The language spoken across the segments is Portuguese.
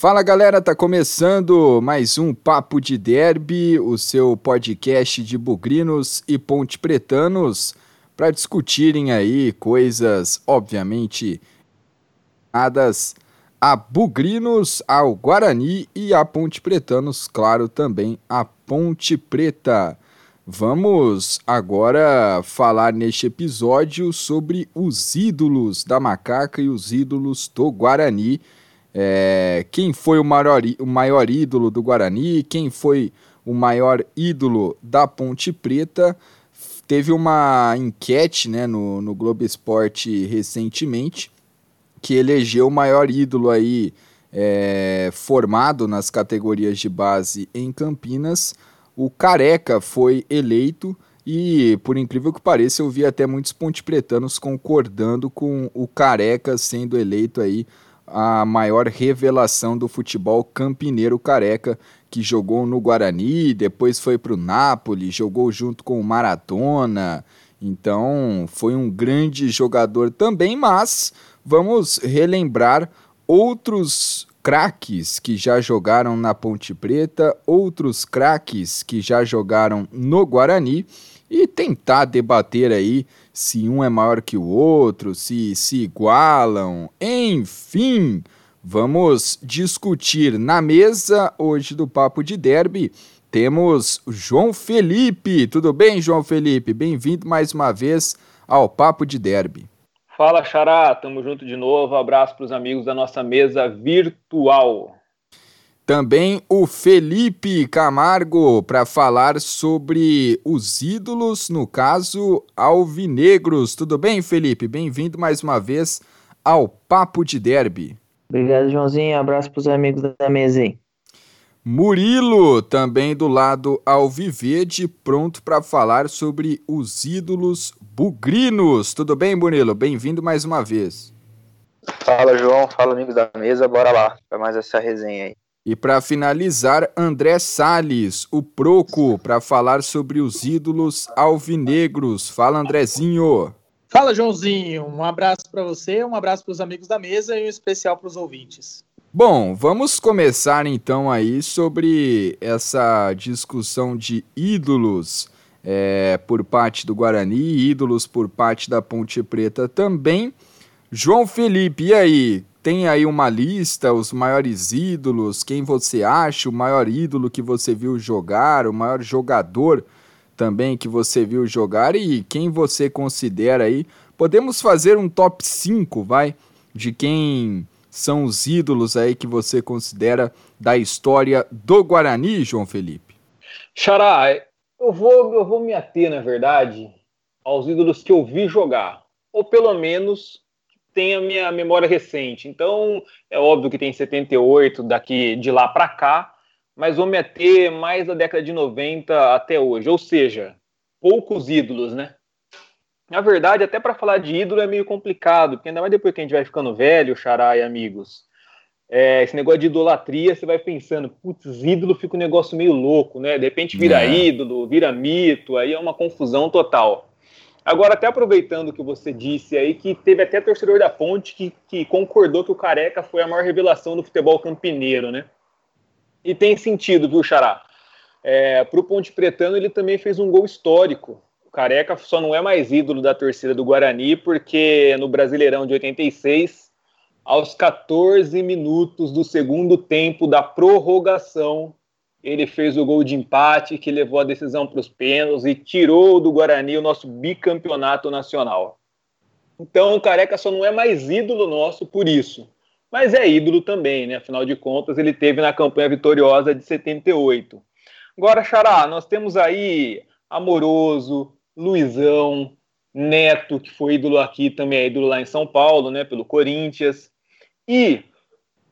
Fala galera, tá começando mais um Papo de Derby, o seu podcast de bugrinos e ponte pretanos para discutirem aí coisas, obviamente, ligadas a bugrinos, ao Guarani e a ponte pretanos, claro, também a Ponte Preta. Vamos agora falar neste episódio sobre os ídolos da macaca e os ídolos do Guarani é, quem foi o maior, o maior ídolo do Guarani, quem foi o maior ídolo da Ponte Preta. Teve uma enquete né, no, no Globo Esporte recentemente que elegeu o maior ídolo aí é, formado nas categorias de base em Campinas. O Careca foi eleito e, por incrível que pareça, eu vi até muitos pontepretanos concordando com o Careca sendo eleito aí a maior revelação do futebol campineiro careca, que jogou no Guarani, depois foi para o Napoli, jogou junto com o Maratona. Então, foi um grande jogador também, mas vamos relembrar outros craques que já jogaram na Ponte Preta, outros craques que já jogaram no Guarani e tentar debater aí se um é maior que o outro, se se igualam, enfim. Vamos discutir na mesa hoje do Papo de Derby. Temos João Felipe. Tudo bem, João Felipe? Bem-vindo mais uma vez ao Papo de Derby. Fala, Xará. Tamo junto de novo. Abraço para os amigos da nossa mesa virtual. Também o Felipe Camargo para falar sobre os ídolos, no caso, alvinegros. Tudo bem, Felipe? Bem-vindo mais uma vez ao Papo de Derby. Obrigado, Joãozinho. Abraço para os amigos da mesa aí. Murilo, também do lado Alviverde, pronto para falar sobre os ídolos bugrinos. Tudo bem, Murilo? Bem-vindo mais uma vez. Fala, João. Fala, amigos da mesa. Bora lá para mais essa resenha aí. E para finalizar, André Sales, o Proco, para falar sobre os ídolos alvinegros. Fala, Andrezinho. Fala, Joãozinho. Um abraço para você, um abraço para os amigos da mesa e um especial para os ouvintes. Bom, vamos começar então aí sobre essa discussão de ídolos é, por parte do Guarani, ídolos por parte da Ponte Preta também. João Felipe, e aí? Tem aí uma lista, os maiores ídolos, quem você acha o maior ídolo que você viu jogar, o maior jogador também que você viu jogar e quem você considera aí. Podemos fazer um top 5, vai, de quem são os ídolos aí que você considera da história do Guarani, João Felipe? Xará, eu vou, eu vou me ater, na verdade, aos ídolos que eu vi jogar, ou pelo menos tem a minha memória recente. Então, é óbvio que tem 78 daqui de lá para cá, mas vou meter mais da década de 90 até hoje. Ou seja, poucos ídolos, né? Na verdade, até para falar de ídolo é meio complicado, porque ainda mais depois que a gente vai ficando velho, xará e amigos. É, esse negócio de idolatria, você vai pensando, putz, ídolo fica um negócio meio louco, né? De repente vira é. ídolo, vira mito, aí é uma confusão total. Agora, até aproveitando o que você disse aí, que teve até torcedor da Ponte que, que concordou que o Careca foi a maior revelação do futebol campineiro, né? E tem sentido, viu, Xará? É, Para o Ponte Pretano, ele também fez um gol histórico. O Careca só não é mais ídolo da torcida do Guarani, porque no Brasileirão de 86, aos 14 minutos do segundo tempo da prorrogação, ele fez o gol de empate que levou a decisão para os pênaltis e tirou do Guarani o nosso bicampeonato nacional. Então o Careca só não é mais ídolo nosso por isso, mas é ídolo também, né? Afinal de contas, ele teve na campanha vitoriosa de 78. Agora, Xará, nós temos aí Amoroso, Luizão, Neto, que foi ídolo aqui, também é ídolo lá em São Paulo, né? Pelo Corinthians. E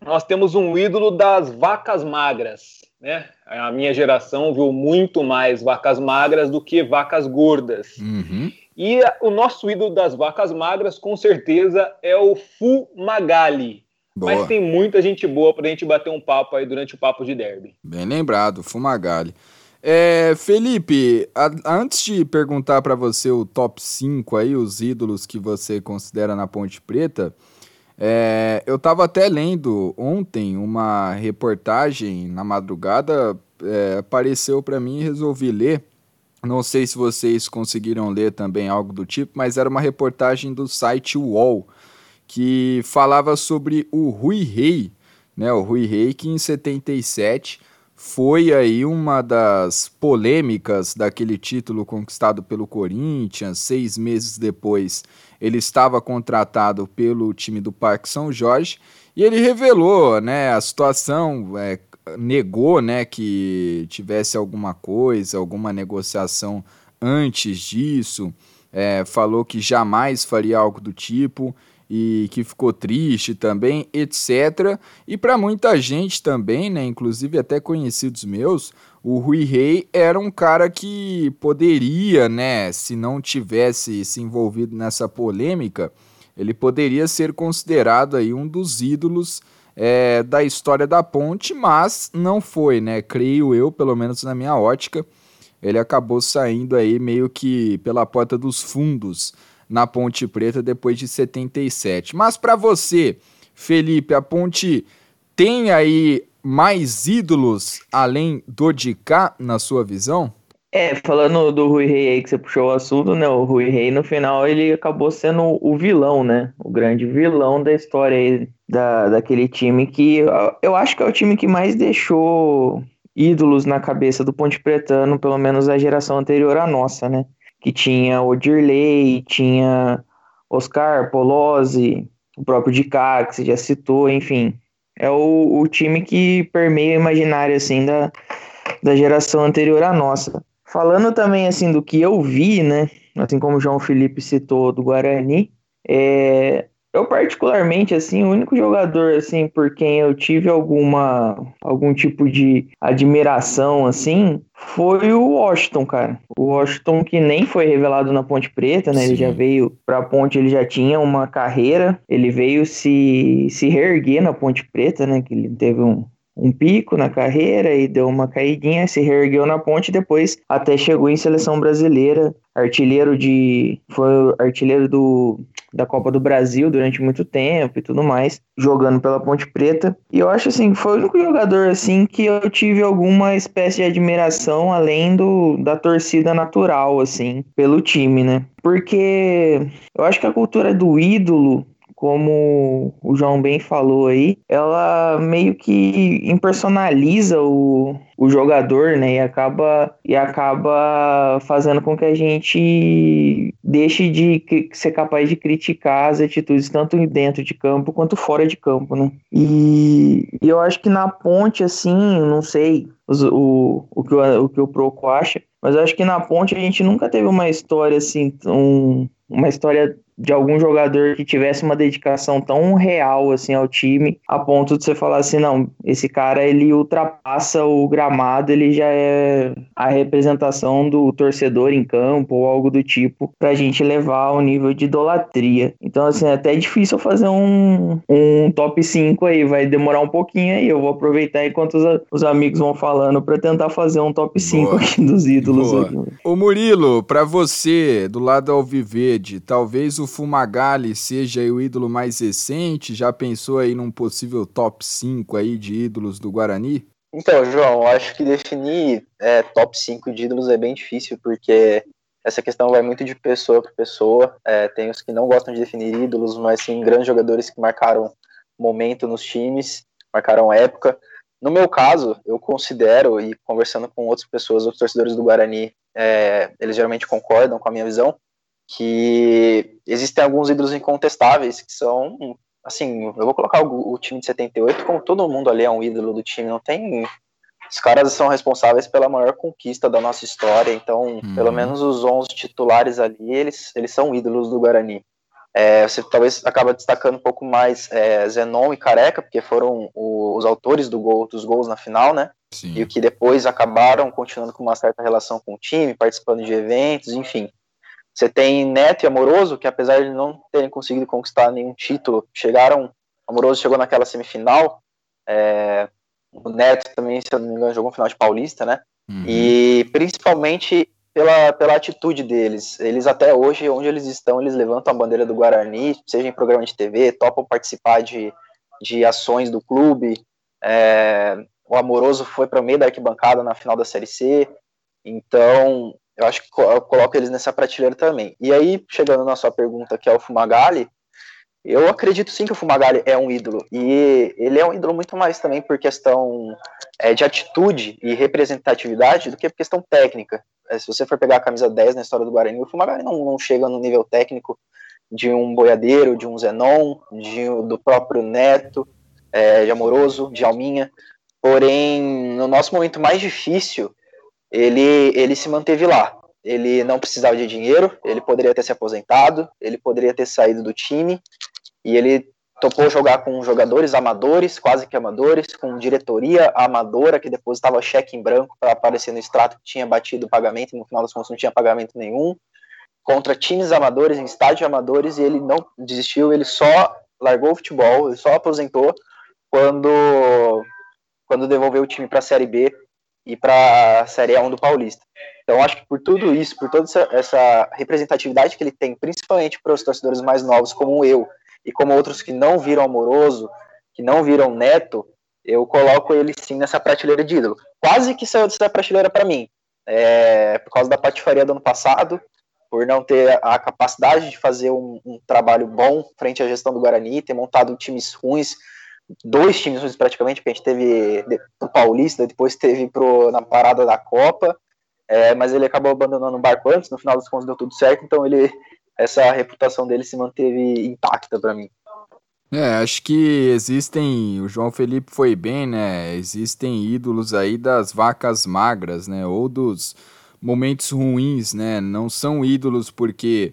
nós temos um ídolo das vacas magras, né? A minha geração viu muito mais vacas magras do que vacas gordas. Uhum. E o nosso ídolo das vacas magras, com certeza, é o Fumagalli. Boa. Mas tem muita gente boa para a gente bater um papo aí durante o papo de derby. Bem lembrado, Fumagalli. É, Felipe, a, antes de perguntar para você o top 5 aí, os ídolos que você considera na Ponte Preta, É, eu estava até lendo ontem uma reportagem na madrugada, é, apareceu para mim e resolvi ler. Não sei se vocês conseguiram ler também algo do tipo, mas era uma reportagem do site UOL que falava sobre o Rui Rei, né? O Rui Rei que em 77 foi aí uma das polêmicas daquele título conquistado pelo Corinthians. Seis meses depois, ele estava contratado pelo time do Parque São Jorge e ele revelou, né, a situação, é, negou, né, que tivesse alguma coisa, alguma negociação antes disso. É, falou que jamais faria algo do tipo e que ficou triste também, etc. E para muita gente também, né, inclusive até conhecidos meus, o Rui Rei era um cara que poderia, né, se não tivesse se envolvido nessa polêmica, ele poderia ser considerado aí um dos ídolos é, da história da ponte, mas não foi, né? Creio eu, pelo menos na minha ótica, ele acabou saindo aí meio que pela porta dos fundos na Ponte Preta depois de 77. Mas para você, Felipe, a Ponte tem aí mais ídolos além do de cá, na sua visão? É, falando do Rui Rei aí que você puxou o assunto, né? O Rui Rei no final ele acabou sendo o vilão, né? O grande vilão da história aí da, daquele time que eu acho que é o time que mais deixou ídolos na cabeça do Ponte Pretano, pelo menos a geração anterior à nossa, né? que tinha o Dirley, tinha Oscar, Polozzi, o próprio Dicá, que você já citou, enfim. É o, o time que permeia o imaginário, assim, da, da geração anterior à nossa. Falando também, assim, do que eu vi, né, assim como o João Felipe citou do Guarani, é, eu particularmente assim, o único jogador assim por quem eu tive alguma algum tipo de admiração assim foi o Washington, cara. O Washington que nem foi revelado na Ponte Preta, né? Sim. Ele já veio pra Ponte, ele já tinha uma carreira, ele veio se se reerguer na Ponte Preta, né, que ele teve um um pico na carreira e deu uma caidinha, se reergueu na ponte, depois até chegou em seleção brasileira, artilheiro de foi artilheiro do da Copa do Brasil durante muito tempo e tudo mais, jogando pela Ponte Preta. E eu acho assim, foi o único jogador assim que eu tive alguma espécie de admiração além do da torcida natural assim, pelo time, né? Porque eu acho que a cultura do ídolo como o João bem falou aí, ela meio que impersonaliza o, o jogador, né? E acaba, e acaba fazendo com que a gente deixe de ser capaz de criticar as atitudes tanto dentro de campo quanto fora de campo, né? E, e eu acho que na ponte, assim, não sei o, o, que, o, o que o Proco acha, mas eu acho que na ponte a gente nunca teve uma história assim, um, uma história de algum jogador que tivesse uma dedicação tão real assim ao time, a ponto de você falar assim, não, esse cara ele ultrapassa o gramado, ele já é a representação do torcedor em campo ou algo do tipo, pra gente levar ao nível de idolatria. Então assim, é até difícil fazer um, um top 5 aí, vai demorar um pouquinho aí, eu vou aproveitar enquanto os, os amigos vão falando para tentar fazer um top 5 Boa. aqui dos ídolos. Boa. Aqui. Ô Murilo, para você, do lado ao Viverde, talvez o Fumagalli seja o ídolo mais recente? Já pensou aí num possível top 5 aí de ídolos do Guarani? Então, João, acho que definir é, top 5 de ídolos é bem difícil, porque essa questão vai muito de pessoa para pessoa. É, tem os que não gostam de definir ídolos, mas sim grandes jogadores que marcaram momento nos times, marcaram época. No meu caso, eu considero, e conversando com outras pessoas, outros torcedores do Guarani, é, eles geralmente concordam com a minha visão, que existem alguns ídolos incontestáveis que são, assim, eu vou colocar o, o, time de 78 como todo mundo ali é um ídolo do time, não tem os caras são responsáveis pela maior conquista da nossa história, então, uhum. pelo menos os 11 titulares ali, eles, eles são ídolos do Guarani. É, você talvez acaba destacando um pouco mais é, Zenon e Careca, porque foram o, os autores do gol, dos gols na final, né? Sim. E o que depois acabaram continuando com uma certa relação com o time, participando de eventos, enfim. Você tem Neto e Amoroso, que apesar de não terem conseguido conquistar nenhum título, chegaram. Amoroso chegou naquela semifinal. É, o Neto também, se eu não me engano, jogou um final de Paulista, né? Uhum. E principalmente pela, pela atitude deles. Eles até hoje, onde eles estão, eles levantam a bandeira do Guarani, seja em programa de TV, topam participar de, de ações do clube. É, o Amoroso foi para o meio da arquibancada na final da Série C. Então, eu acho que eu coloco eles nessa prateleira também. E aí, chegando na sua pergunta, que é o Fumagalli, eu acredito sim que o Fumagalli é um ídolo. E ele é um ídolo muito mais também por questão é, de atitude e representatividade do que por questão técnica. É, se você for pegar a camisa 10 na história do Guarani, o Fumagalli não, não chega no nível técnico de um boiadeiro, de um Zenon, de, do próprio Neto, é, de Amoroso, de Alminha. Porém, no nosso momento mais difícil, ele, ele se manteve lá. Ele não precisava de dinheiro, ele poderia ter se aposentado, ele poderia ter saído do time, e ele topou jogar com jogadores amadores, quase que amadores, com diretoria amadora que depositava cheque em branco para aparecer no extrato que tinha batido o pagamento e no final das contas não tinha pagamento nenhum, contra times amadores, em estádios amadores, e ele não desistiu, ele só largou o futebol, ele só aposentou quando, quando devolveu o time para a Série B e para a Série A1 do Paulista. Então, acho que por tudo isso, por toda essa, essa representatividade que ele tem, principalmente para os torcedores mais novos, como eu, e como outros que não viram Amoroso, que não viram Neto, eu coloco ele sim nessa prateleira de ídolo. Quase que saiu dessa prateleira para mim, é, por causa da patifaria do ano passado, por não ter a capacidade de fazer um, um, trabalho bom frente à gestão do Guarani, ter montado times ruins, dois times praticamente, porque a gente teve o Paulista, depois teve pro, na parada da Copa, é, mas ele acabou abandonando o barco antes, no final das contas deu tudo certo, então ele essa reputação dele se manteve intacta para mim. É, acho que existem, o João Felipe foi bem, né? Existem ídolos aí das vacas magras, né? Ou dos momentos ruins, né? Não são ídolos porque,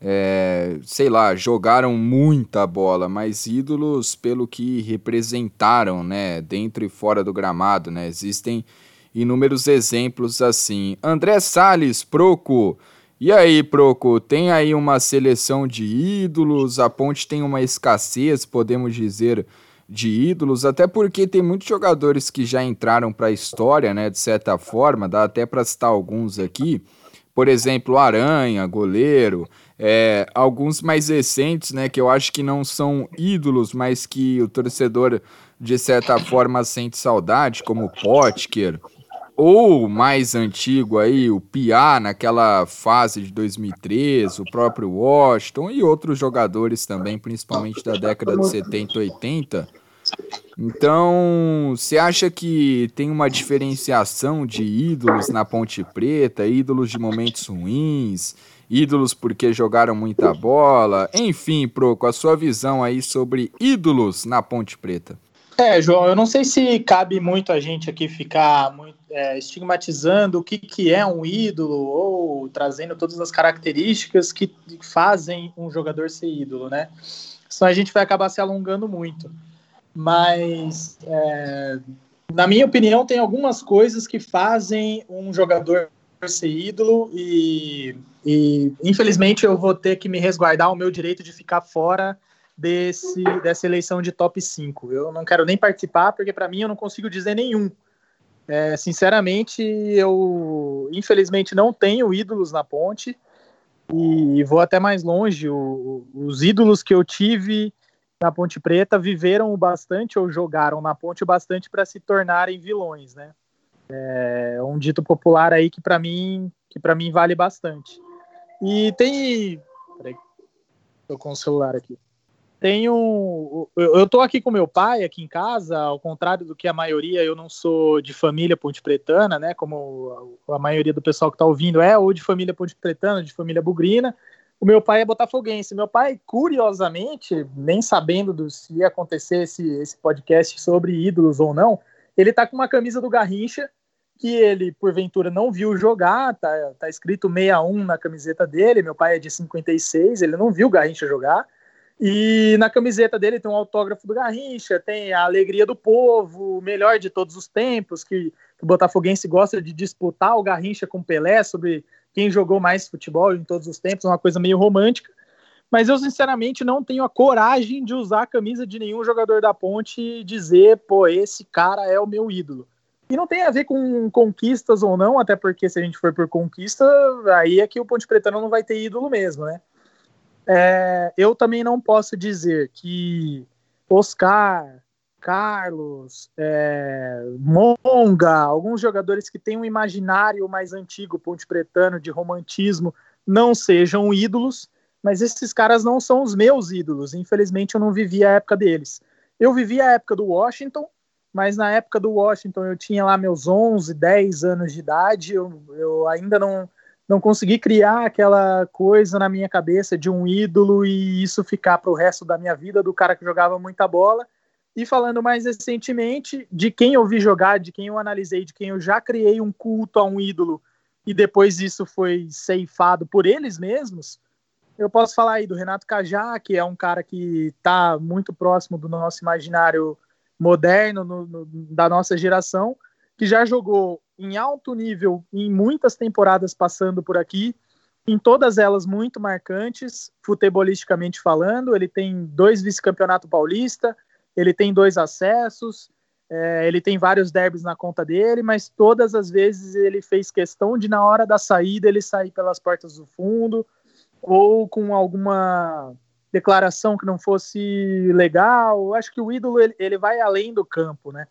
é, sei lá, jogaram muita bola, mas ídolos pelo que representaram, né? Dentro e fora do gramado, né? Existem inúmeros exemplos assim. André Salles, Proco. E aí, Proco, tem aí uma seleção de ídolos? A Ponte tem uma escassez, podemos dizer, de ídolos, até porque tem muitos jogadores que já entraram para a história, né, de certa forma, dá até para citar alguns aqui. Por exemplo, Aranha, goleiro, é, alguns mais recentes, né, que eu acho que não são ídolos, mas que o torcedor de certa forma sente saudade, como Potker, ou mais antigo aí, o Piá naquela fase de 2013, o próprio Washington e outros jogadores também, principalmente da década de 70 e 80. Então, você acha que tem uma diferenciação de ídolos na Ponte Preta, ídolos de momentos ruins, ídolos porque jogaram muita bola? Enfim, Pro, com a sua visão aí sobre ídolos na Ponte Preta. É, João, eu não sei se cabe muito a gente aqui ficar muito, é, estigmatizando o que, que é um ídolo ou trazendo todas as características que fazem um jogador ser ídolo, né? Senão a gente vai acabar se alongando muito. Mas, é, na minha opinião, tem algumas coisas que fazem um jogador ser ídolo e, e infelizmente eu vou ter que me resguardar o meu direito de ficar fora desse, dessa eleição de top 5. Eu não quero nem participar, porque para mim eu não consigo dizer nenhum. É, sinceramente, eu infelizmente não tenho ídolos na ponte e vou até mais longe. O, os ídolos que eu tive na Ponte Preta viveram bastante ou jogaram na ponte bastante para se tornarem vilões, né? É um dito popular aí que para mim que para mim vale bastante. E tem, peraí, tô com o celular aqui. Tenho. Eu tô aqui com meu pai, aqui em casa, ao contrário do que a maioria, eu não sou de família ponte pretana, né? Como a maioria do pessoal que está ouvindo é, ou de família ponte pretana, de família bugrina. O meu pai é botafoguense. Meu pai, curiosamente, nem sabendo do, se ia acontecer esse, esse podcast sobre ídolos ou não, ele tá com uma camisa do Garrincha que ele, porventura, não viu jogar, tá, tá escrito 61 na camiseta dele. Meu pai é de 56, ele não viu o Garrincha jogar e na camiseta dele tem um autógrafo do Garrincha, tem a alegria do povo, o melhor de todos os tempos, que, que o Botafoguense gosta de disputar o Garrincha com o Pelé sobre quem jogou mais futebol em todos os tempos, uma coisa meio romântica. Mas eu, sinceramente, não tenho a coragem de usar a camisa de nenhum jogador da ponte e dizer, pô, esse cara é o meu ídolo. E não tem a ver com conquistas ou não, até porque se a gente for por conquista, aí é que o Ponte Pretano não vai ter ídolo mesmo, né? É, eu também não posso dizer que Oscar, Carlos, é, Monga, alguns jogadores que têm um imaginário mais antigo, Ponte Pretano, de romantismo, não sejam ídolos, mas esses caras não são os meus ídolos. Infelizmente, eu não vivi a época deles. Eu vivi a época do Washington, mas na época do Washington eu tinha lá meus 11, 10 anos de idade, eu, eu ainda não, não consegui criar aquela coisa na minha cabeça de um ídolo e isso ficar para o resto da minha vida do cara que jogava muita bola. E falando mais recentemente, de quem eu vi jogar, de quem eu analisei, de quem eu já criei um culto a um ídolo e depois isso foi ceifado por eles mesmos, eu posso falar aí do Renato Cajá, que é um cara que está muito próximo do nosso imaginário moderno, no, no, da nossa geração, que já jogou em alto nível em muitas temporadas passando por aqui, em todas elas muito marcantes, futebolisticamente falando. Ele tem dois vice-campeonato paulista, ele tem dois acessos, é, ele tem vários derbys na conta dele, mas todas as vezes ele fez questão de, na hora da saída, ele sair pelas portas do fundo ou com alguma declaração que não fosse legal. Acho que o ídolo ele, ele vai além do campo, né?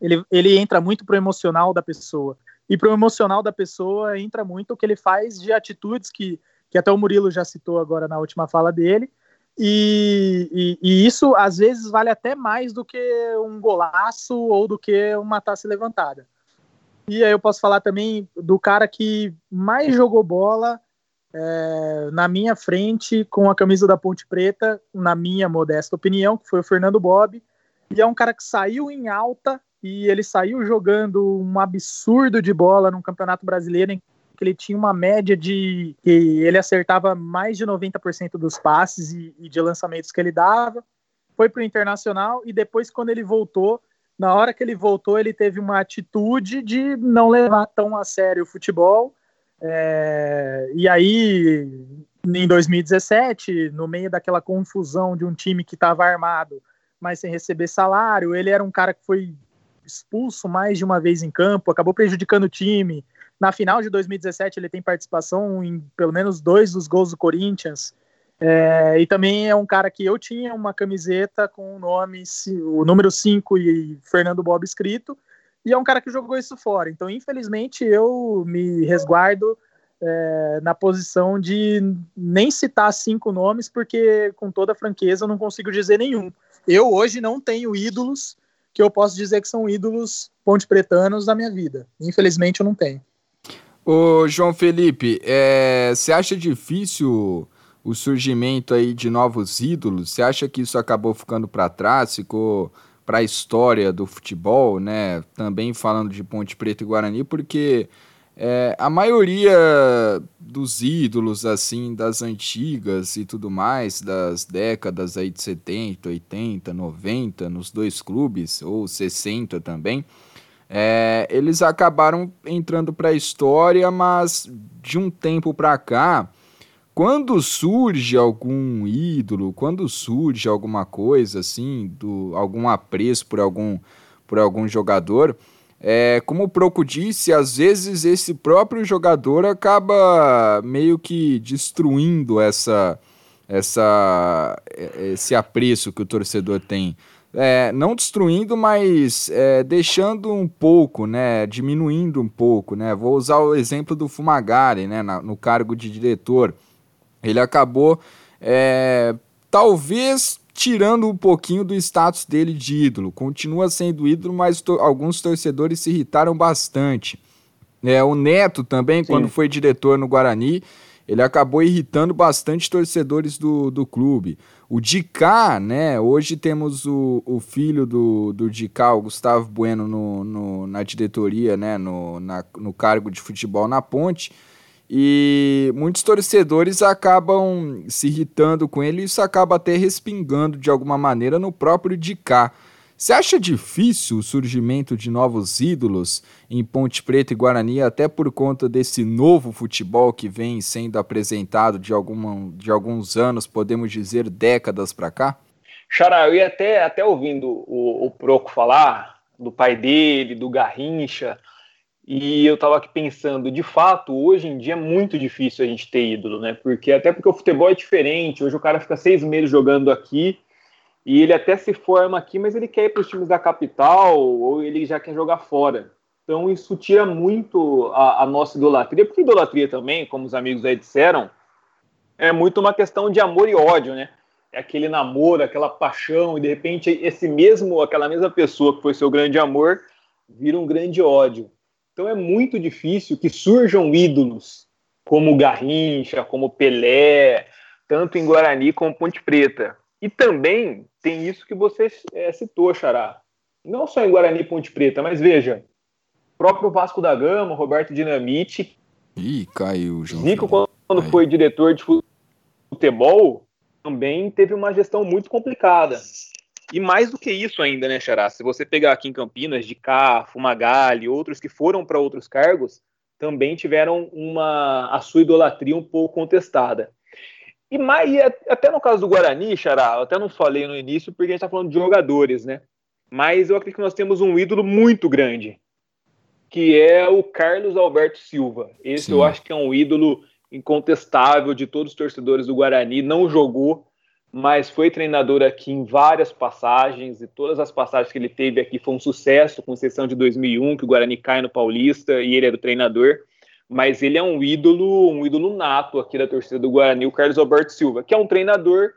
Ele, ele entra muito pro emocional da pessoa. E pro emocional da pessoa entra muito o que ele faz de atitudes que, que até o Murilo já citou agora na última fala dele. E, e, e isso às vezes vale até mais do que um golaço ou do que uma taça levantada. E aí eu posso falar também do cara que mais jogou bola é, na minha frente com a camisa da Ponte Preta, na minha modesta opinião, que foi o Fernando Bob. E é um cara que saiu em alta e ele saiu jogando um absurdo de bola no Campeonato Brasileiro, em que ele tinha uma média de que ele acertava mais de 90% dos passes e, e de lançamentos que ele dava. Foi para o Internacional e depois, quando ele voltou, na hora que ele voltou, ele teve uma atitude de não levar tão a sério o futebol é, e aí, em 2017, no meio daquela confusão de um time que estava armado, mas sem receber salário, ele era um cara que foi expulso mais de uma vez em campo, acabou prejudicando o time. Na final de 2017, ele tem participação em pelo menos dois dos gols do Corinthians. É, e também é um cara que eu tinha uma camiseta com o nome, o número 5 e Fernando Bob escrito, e é um cara que jogou isso fora. Então, infelizmente, eu me resguardo é, na posição de nem citar cinco nomes, porque com toda franqueza eu não consigo dizer nenhum. Eu hoje não tenho ídolos que eu posso dizer que são ídolos ponte pretanos da minha vida. Infelizmente, eu não tenho. Ô, João Felipe, é, você acha difícil o surgimento aí de novos ídolos? Você acha que isso acabou ficando para trás, ficou para a história do futebol, né? Também falando de Ponte Preta e Guarani, porque é, a maioria dos ídolos assim das antigas e tudo mais, das décadas aí de 70, 80, 90, nos dois clubes ou 60 também, é, eles acabaram entrando para a história, mas de um tempo para cá quando surge algum ídolo, quando surge alguma coisa assim, do, algum apreço por algum, por algum jogador, é, como o Proco disse, às vezes esse próprio jogador acaba meio que destruindo essa, essa, esse apreço que o torcedor tem. É, não destruindo, mas é, deixando um pouco, né, diminuindo um pouco, né. Vou usar o exemplo do Fumagari, né, na, no cargo de diretor ele acabou, é, talvez tirando um pouquinho do status dele de ídolo. Continua sendo ídolo, mas to alguns torcedores se irritaram bastante. É, o Neto também, Sim. quando foi diretor no Guarani, ele acabou irritando bastante torcedores do, do clube. O Dicá, né? Hoje temos o, o filho do, do Dicá, o Gustavo Bueno, no, no, na diretoria, né? No, na, no cargo de futebol na ponte. E muitos torcedores acabam se irritando com ele e isso acaba até respingando de alguma maneira no próprio Dicá. Você acha difícil o surgimento de novos ídolos em Ponte Preta e Guarani, até por conta desse novo futebol que vem sendo apresentado de, alguma, de alguns anos, podemos dizer décadas para cá? Xará, eu ia até, até ouvindo o, o Proco falar, do pai dele, do Garrincha. E eu estava aqui pensando, de fato, hoje em dia é muito difícil a gente ter ídolo, né? Porque até porque o futebol é diferente. Hoje o cara fica seis meses jogando aqui e ele até se forma aqui, mas ele quer ir para os times da capital ou ele já quer jogar fora. Então isso tira muito a, a nossa idolatria, porque idolatria também, como os amigos aí disseram, é muito uma questão de amor e ódio, né? É aquele namoro, aquela paixão, e de repente esse mesmo, aquela mesma pessoa que foi seu grande amor, vira um grande ódio. Então é muito difícil que surjam ídolos como Garrincha, como Pelé, tanto em Guarani como Ponte Preta. E também tem isso que você é, citou, Xará. Não só em Guarani e Ponte Preta, mas veja, próprio Vasco da Gama, Roberto Dinamite. Ih, caiu, João. Zico, quando foi diretor de futebol, também teve uma gestão muito complicada. E mais do que isso ainda, né, Xará? Se você pegar aqui em Campinas, de Cá, Fumagalli, outros que foram para outros cargos, também tiveram uma a sua idolatria um pouco contestada. E mais, até no caso do Guarani, Xará, eu até não falei no início porque a gente está falando de jogadores, né? Mas eu acredito que nós temos um ídolo muito grande, que é o Carlos Alberto Silva. Esse Sim. eu acho que é um ídolo incontestável de todos os torcedores do Guarani. Não jogou, mas foi treinador aqui em várias passagens, e todas as passagens que ele teve aqui foi um sucesso, com exceção de 2001, que o Guarani cai no Paulista e ele era o treinador. Mas ele é um ídolo, um ídolo nato aqui da torcida do Guarani, o Carlos Alberto Silva, que é um treinador,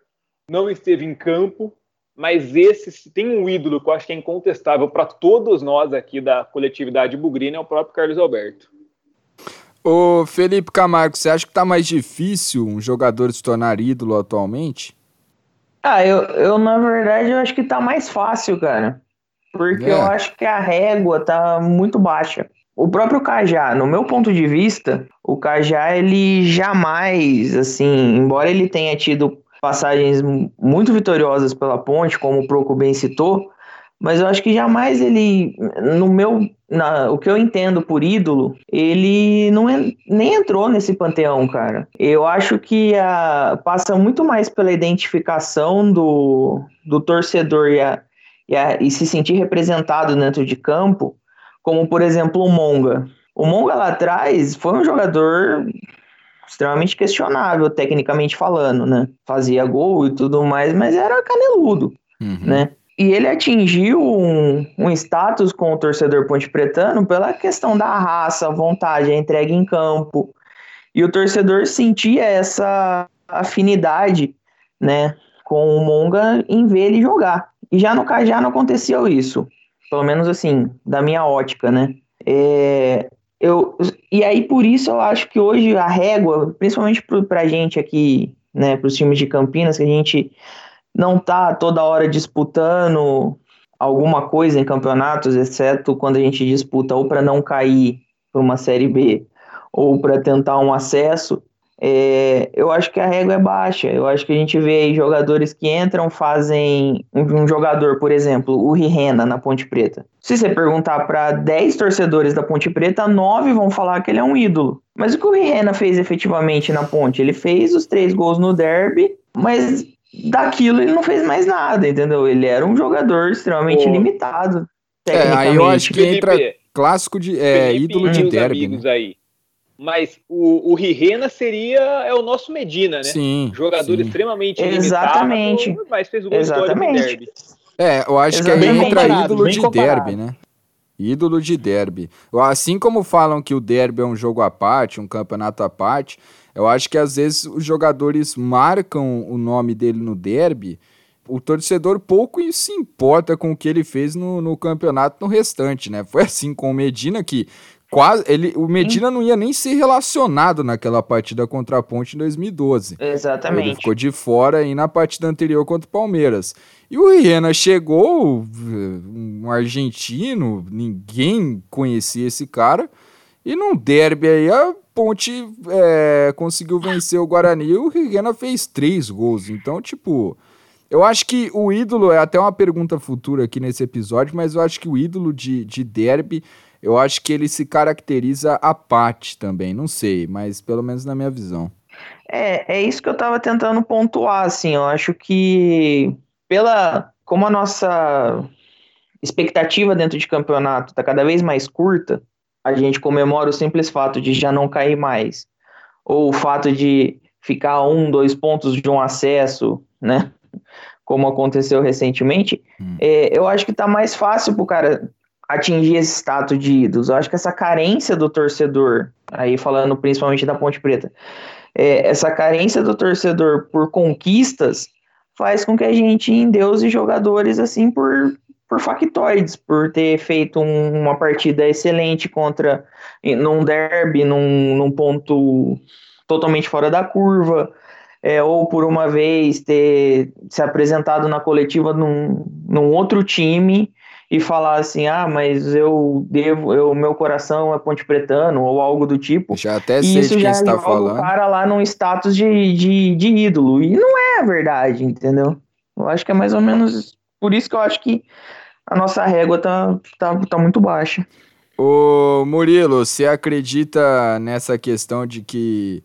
não esteve em campo, mas esse se tem um ídolo que eu acho que é incontestável para todos nós aqui da coletividade bugrina, é o próprio Carlos Alberto. Ô Felipe Camargo, você acha que tá mais difícil um jogador se tornar ídolo atualmente? Ah, eu, eu na verdade eu acho que tá mais fácil, cara. Porque é. eu acho que a régua tá muito baixa. O próprio Cajá, no meu ponto de vista, o Cajá ele jamais, assim, embora ele tenha tido passagens muito vitoriosas pela ponte, como o Proco bem citou, mas eu acho que jamais ele, no meu, na, o que eu entendo por ídolo, ele não é, nem entrou nesse panteão, cara. Eu acho que a, passa muito mais pela identificação do, do torcedor e, a, e, a, e se sentir representado dentro de campo, como por exemplo o Monga. O Monga lá atrás foi um jogador extremamente questionável, tecnicamente falando, né? Fazia gol e tudo mais, mas era caneludo, uhum. né? E ele atingiu um, um status com o torcedor ponte pretano pela questão da raça, vontade, a entrega em campo. E o torcedor sentia essa afinidade, né, com o Monga em ver ele jogar. E já no Cajá não acontecia isso. Pelo menos assim, da minha ótica, né? É, eu, e aí, por isso, eu acho que hoje a régua, principalmente para a gente aqui, né, para os times de Campinas, que a gente não tá toda hora disputando alguma coisa em campeonatos, exceto quando a gente disputa ou para não cair para uma Série B ou para tentar um acesso, é, eu acho que a régua é baixa. Eu acho que a gente vê jogadores que entram, fazem. Um, jogador, por exemplo, o Rirena na Ponte Preta. Se você perguntar para 10 torcedores da Ponte Preta, 9 vão falar que ele é um ídolo. Mas o que o Rirena fez efetivamente na Ponte? Ele fez os três gols no derby, mas daquilo ele não fez mais nada, entendeu? Ele era um jogador extremamente Pô. limitado. É, aí eu acho que entra clássico de é, Felipe ídolo de derby. Né? Aí. Mas o, o Rirena seria é o nosso Medina, né? Sim. Jogador sim. extremamente Exatamente. limitado, mas fez o gol Exatamente. de derby. É, eu acho Exatamente. que aí entra ídolo de comparado. derby, né? Ídolo de derby. Assim como falam que o derby é um jogo à parte, um campeonato à parte, eu acho que às vezes os jogadores marcam o nome dele no derby, o torcedor pouco se importa com o que ele fez no, no campeonato no restante, né? Foi assim com o Medina que quase ele, o Medina não ia nem ser relacionado naquela partida contra a Ponte em 2012. Exatamente. Ele ficou de fora aí na partida anterior contra o Palmeiras. E o Riena chegou, um argentino, ninguém conhecia esse cara. E num derby aí, a Ponte é, conseguiu vencer o Guarani e o Riena fez três gols. Então, tipo, eu acho que o ídolo, é até uma pergunta futura aqui nesse episódio, mas eu acho que o ídolo de, de derby, eu acho que ele se caracteriza a parte também. Não sei, mas pelo menos na minha visão. É, é isso que eu tava tentando pontuar, assim. Eu acho que pela. Como a nossa expectativa dentro de campeonato está cada vez mais curta, a gente comemora o simples fato de já não cair mais, ou o fato de ficar um, dois pontos de um acesso, né? Como aconteceu recentemente, hum. é, eu acho que tá mais fácil pro cara atingir esse status de ídolos. Eu acho que essa carência do torcedor, aí falando principalmente da Ponte Preta, é, essa carência do torcedor por conquistas faz com que a gente endeuse jogadores assim por, por factoides, por ter feito um, uma partida excelente contra num derby, num, num ponto totalmente fora da curva, é, ou por uma vez ter se apresentado na coletiva num, num outro time e falar assim, ah, mas eu devo, eu, meu coração é ponte pretano, ou algo do tipo. Já até sei isso de quem está falando. o cara lá num status de, de, de ídolo. E não é a verdade, entendeu? Eu acho que é mais ou menos por isso que eu acho que a nossa régua tá, tá, tá muito baixa. Ô Murilo, você acredita nessa questão de que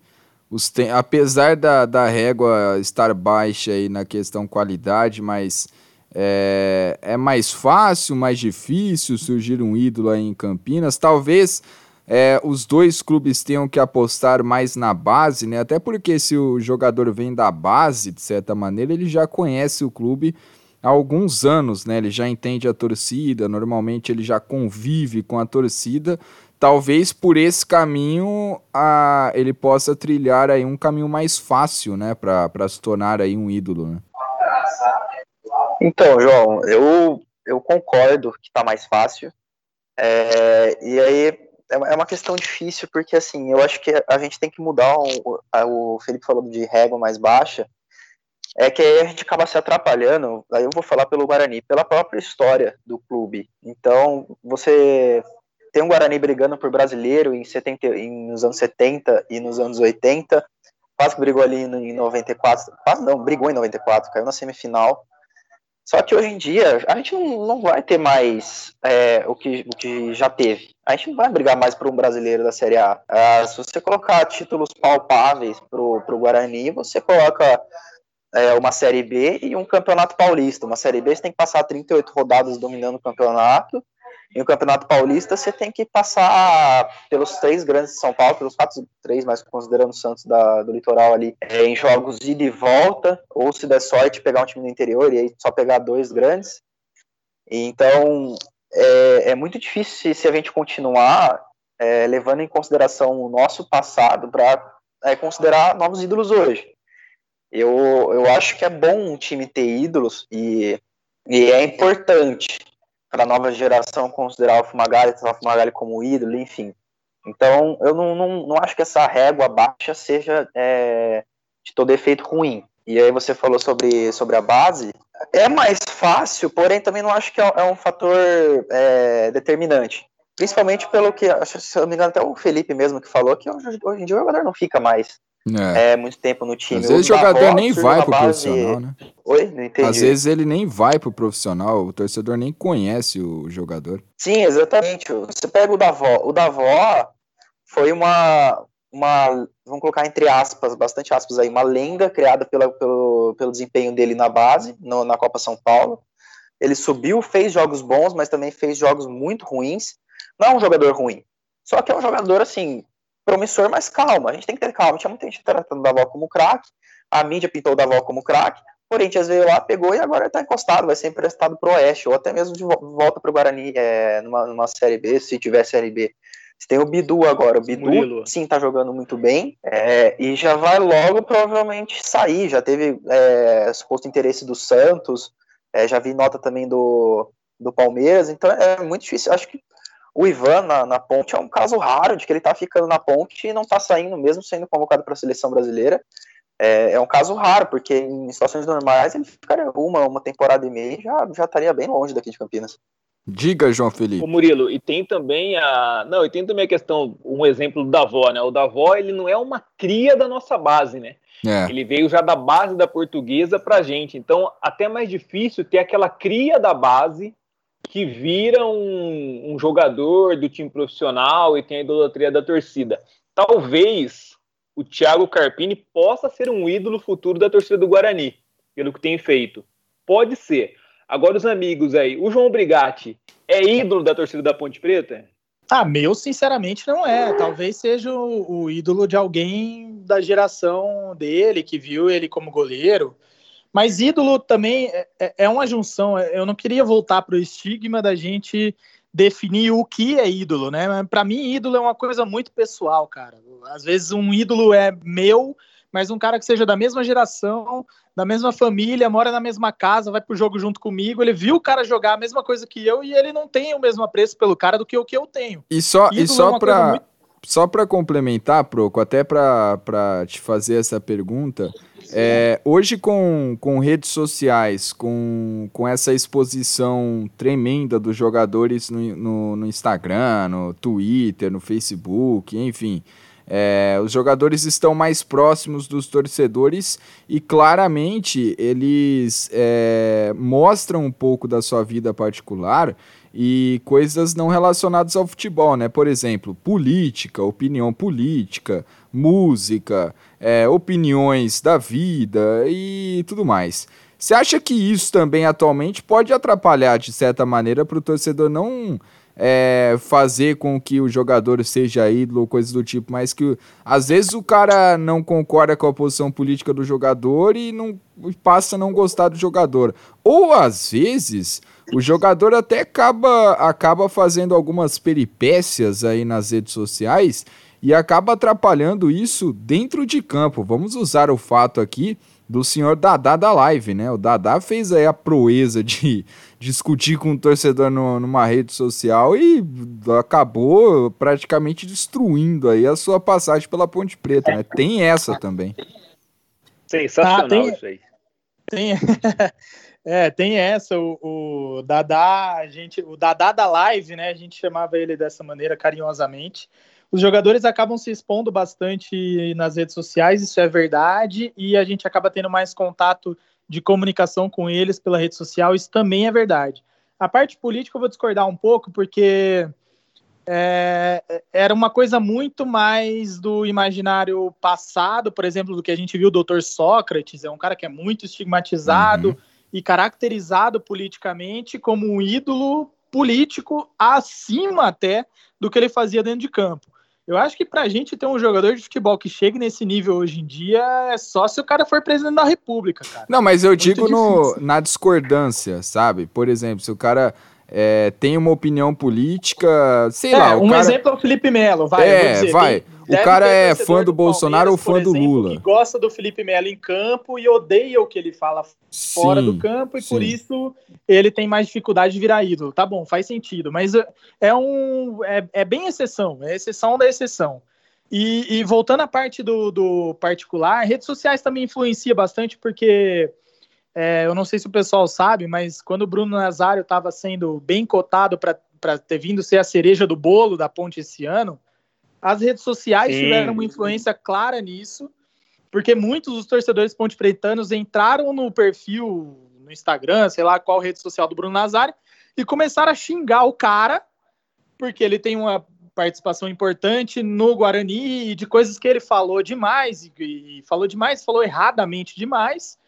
os tem, apesar da, da régua estar baixa aí na questão qualidade, mas é, é mais fácil, mais difícil surgir um ídolo aí em Campinas? Talvez é, os dois clubes tenham que apostar mais na base, né? Até porque se o jogador vem da base, de certa maneira, ele já conhece o clube há alguns anos, né? Ele já entende a torcida, normalmente ele já convive com a torcida talvez por esse caminho a, ele possa trilhar aí um caminho mais fácil, né, para se tornar aí um ídolo, né? Então, João, eu, eu concordo que está mais fácil. É, e aí é, é uma questão difícil, porque assim, eu acho que a gente tem que mudar. O, o Felipe falou de régua mais baixa, é que aí a gente acaba se atrapalhando. Aí eu vou falar pelo Guarani, pela própria história do clube. Então, você tem um Guarani brigando por brasileiro em 70, em, nos anos 70 e nos anos 80, quase que brigou ali em 94, quase não, brigou em 94, caiu na semifinal. Só que hoje em dia a gente não, não vai ter mais é, o, que, o que já teve. A gente não vai brigar mais por um brasileiro da Série A. Ah, se você colocar títulos palpáveis para o Guarani, você coloca é, uma Série B e um Campeonato Paulista. Uma Série B você tem que passar 38 rodadas dominando o campeonato em o Campeonato Paulista, você tem que passar pelos três grandes de São Paulo, pelos quatro, três, mas considerando o Santos da, do litoral ali, é, em jogos ida e volta, ou se der sorte, pegar um time do interior e aí só pegar dois grandes. Então, é, é muito difícil se, se, a gente continuar é, levando em consideração o nosso passado para é, considerar novos ídolos hoje. Eu, eu acho que é bom um time ter ídolos e, e é importante para a nova geração considerar o Fumagalli, o Fumagalli como ídolo, enfim. Então, eu não, não, não acho que essa régua baixa seja é, de todo efeito ruim. E aí você falou sobre, sobre a base. É mais fácil, porém também não acho que é, é um fator é, determinante. Principalmente pelo que, se eu não me engano, até o Felipe mesmo que falou, que hoje, hoje em dia o jogador não fica mais é. é. muito tempo no time. Às vezes o jogador nem vai pro base... profissional, né? Oi? Não entendi. Às vezes ele nem vai pro profissional, o torcedor nem conhece o jogador. Sim, exatamente. Você pega o Davó. O Davó foi uma, uma vamos colocar entre aspas, bastante aspas aí, uma lenda criada pela, pelo, pelo desempenho dele na base, no, na Copa São Paulo. Ele subiu, fez jogos bons, mas também fez jogos muito ruins. Não é um jogador ruim, só que é um jogador, assim, promissor, mas calma, a gente tem que ter calma. Tinha muita gente tratando o Davó como craque, a mídia pintou o Davó como craque, o Corinthians veio lá, pegou e agora está encostado, vai ser emprestado para o Oeste, ou até mesmo de volta para o Guarani é, numa, numa Série B, se tiver Série B. Você tem o Bidu agora, o Bidu Murilo. sim está jogando muito bem, é, e já vai logo provavelmente sair, já teve é, suposto interesse do Santos, é, já vi nota também do, do Palmeiras, então é muito difícil, acho que o Ivan na, na, ponte é um caso raro de que ele tá ficando na ponte e não tá saindo, mesmo sendo convocado para a seleção brasileira. É, é, um caso raro, porque em situações normais ele ficaria uma, uma temporada e meia e já, já estaria bem longe daqui de Campinas. Diga, João Felipe. O Murilo, e tem também a. Não, e tem também a questão, um exemplo do Davó, né? O Davó, ele não é uma cria da nossa base, né? É. Ele veio já da base da portuguesa pra gente. Então, até mais difícil ter aquela cria da base que vira um, um, jogador do time profissional e tem a idolatria da torcida. Talvez o Thiago Carpini possa ser um ídolo futuro da torcida do Guarani, pelo que tem feito. Pode ser. Agora os amigos aí. O João Brigatti é ídolo da torcida da Ponte Preta? Ah, meu, sinceramente, não é. Talvez seja o, o, ídolo de alguém da geração dele, que viu ele como goleiro. Mas ídolo também é, é, é uma junção. Eu não queria voltar para o estigma da gente definir o que é ídolo, né? Para mim, ídolo é uma coisa muito pessoal, cara. Às vezes um ídolo é meu, mas um cara que seja da mesma geração, da mesma família, mora na mesma casa, vai pro jogo junto comigo, ele viu o cara jogar a mesma coisa que eu e ele não tem o mesmo apreço pelo cara do que o que eu tenho. E só, e só é para muito... só para complementar, Proco, até para te fazer essa pergunta, é, hoje com, com redes sociais, com, com essa exposição tremenda dos jogadores no, no, no Instagram, no Twitter, no Facebook, enfim, é, os jogadores estão mais próximos dos torcedores e claramente eles é, mostram um pouco da sua vida particular e coisas não relacionadas ao futebol, né? Por exemplo, política, opinião política, música, é, opiniões da vida e tudo mais. Você acha que isso também atualmente pode atrapalhar de certa maneira para o torcedor não é, fazer com que o jogador seja ídolo ou coisas do tipo, mas que às vezes o cara não concorda com a posição política do jogador e não passa a não gostar do jogador. Ou às vezes o jogador até acaba, acaba fazendo algumas peripécias aí nas redes sociais e acaba atrapalhando isso dentro de campo. Vamos usar o fato aqui do senhor Dadá da live, né? O Dadá fez aí a proeza de discutir com o um torcedor no, numa rede social e acabou praticamente destruindo aí a sua passagem pela Ponte Preta, né? Tem essa também. Sensacional ah, tem, isso aí. Tem, é, tem essa, o, o Dadá, a gente, o Dadá da live, né? A gente chamava ele dessa maneira carinhosamente os jogadores acabam se expondo bastante nas redes sociais, isso é verdade, e a gente acaba tendo mais contato de comunicação com eles pela rede social, isso também é verdade. A parte política eu vou discordar um pouco, porque é, era uma coisa muito mais do imaginário passado, por exemplo, do que a gente viu o doutor Sócrates, é um cara que é muito estigmatizado uhum. e caracterizado politicamente como um ídolo político acima até do que ele fazia dentro de campo. Eu acho que pra gente ter um jogador de futebol que chegue nesse nível hoje em dia é só se o cara for presidente da república, cara. Não, mas eu Muito digo no, na discordância, sabe? Por exemplo, se o cara é, tem uma opinião política, sei é, lá. um cara... exemplo é o Felipe Melo, vai. É, dizer, vai. Tem, o cara é fã do, do Bolsonaro ou fã do Lula. Que gosta do Felipe Melo em campo e odeia o que ele fala sim, fora do campo, e sim. por isso ele tem mais dificuldade de virar ídolo. Tá bom, faz sentido, mas é um. É, é bem exceção, é exceção da exceção. E, e voltando à parte do, do particular, redes sociais também influencia bastante, porque é, eu não sei se o pessoal sabe, mas quando o Bruno Nazário estava sendo bem cotado para ter vindo ser a cereja do bolo da ponte esse ano, as redes sociais Sim. tiveram uma influência clara nisso, porque muitos dos torcedores ponte pretanos entraram no perfil no Instagram, sei lá qual rede social do Bruno Nazário, e começaram a xingar o cara, porque ele tem uma participação importante no Guarani e de coisas que ele falou demais, e, e falou demais, falou erradamente demais.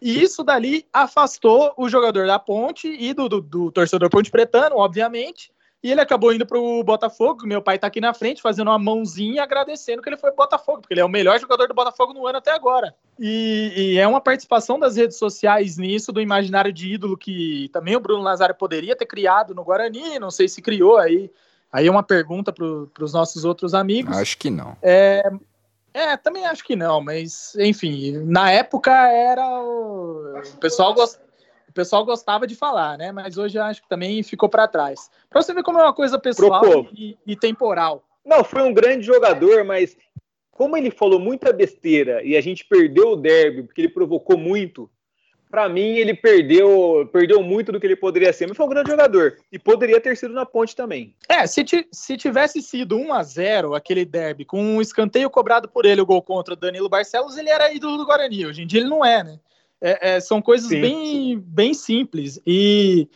E isso dali afastou o jogador da Ponte e do, do, do torcedor ponte pretano, obviamente, e ele acabou indo pro Botafogo. Meu pai tá aqui na frente fazendo uma mãozinha agradecendo que ele foi pro Botafogo, porque ele é o melhor jogador do Botafogo no ano até agora. E, e, é uma participação das redes sociais nisso, do imaginário de ídolo que também o Bruno Nazário poderia ter criado no Guarani, não sei se criou aí. Aí é uma pergunta para os nossos outros amigos. Acho que não. É, é, também acho que não, mas enfim, na época era o, o pessoal gostava o pessoal gostava de falar, né? Mas hoje acho que também ficou para trás. Para você ver como é uma coisa pessoal e, e, temporal. Não, foi um grande jogador, mas como ele falou muita besteira e a gente perdeu o derby porque ele provocou muito, para mim ele perdeu perdeu muito do que ele poderia ser. Mas foi um grande jogador e poderia ter sido na ponte também. É, se, se tivesse sido 1 a 0 aquele derby com um escanteio cobrado por ele, o gol contra o Danilo Barcelos, ele era ídolo do Guarani. Hoje em dia ele não é, né? É, é, são coisas bem, bem simples. E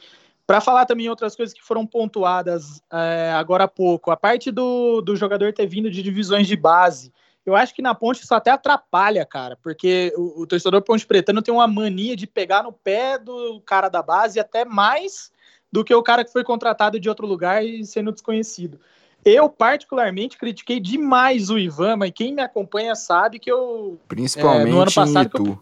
para falar também outras coisas que foram pontuadas é, agora há pouco, a parte do, do jogador ter vindo de divisões de base eu acho que na ponte isso até atrapalha, cara, porque o, o torcedor ponte pretano tem uma mania de pegar no pé do cara da base até mais do que o cara que foi contratado de outro lugar e sendo desconhecido. Eu, particularmente, critiquei demais o Ivan, mas quem me acompanha sabe que eu. Principalmente é, no ano passado, que eu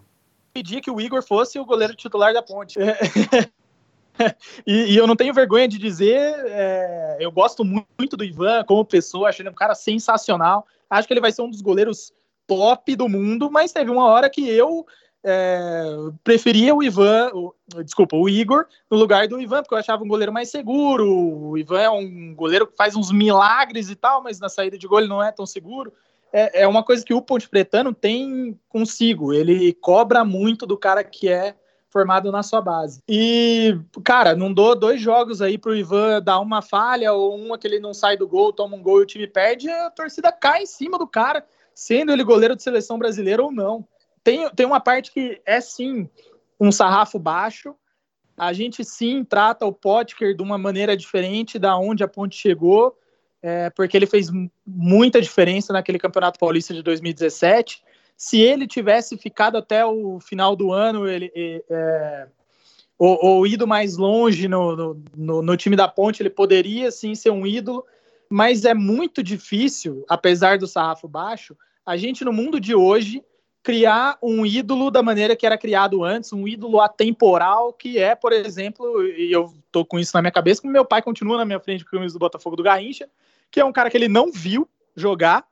pedi que o Igor fosse o goleiro titular da ponte. e, e, eu não tenho vergonha de dizer, é, eu gosto muito do Ivan como pessoa, achei ele um cara sensacional. Acho que ele vai ser um dos goleiros top do mundo, mas teve uma hora que eu é, preferia o Ivan, o, desculpa, o Igor, no lugar do Ivan, porque eu achava um goleiro mais seguro. O Ivan é um goleiro que faz uns milagres e tal, mas na saída de gol ele não é tão seguro. É, é uma coisa que o Ponte Pretano tem consigo. Ele cobra muito do cara que é formado na sua base. E, cara, não dou dois jogos aí pro Ivan dar uma falha ou uma que ele não sai do gol, toma um gol e o time perde, a torcida cai em cima do cara, sendo ele goleiro de seleção brasileira ou não. Tem, tem uma parte que é sim um sarrafo baixo. A gente sim trata o Potker de uma maneira diferente da onde a ponte chegou, é, porque ele fez muita diferença naquele Campeonato Paulista de 2017 se ele tivesse ficado até o final do ano, ele é, ou, ou, ido mais longe no, no, no, time da Ponte, ele poderia sim ser um ídolo, mas é muito difícil, apesar do sarrafo baixo, a gente no mundo de hoje criar um ídolo da maneira que era criado antes, um ídolo atemporal, que é, por exemplo, e eu tô com isso na minha cabeça, meu pai continua na minha frente com o do Botafogo do Garrincha, que é um cara que ele não viu jogar,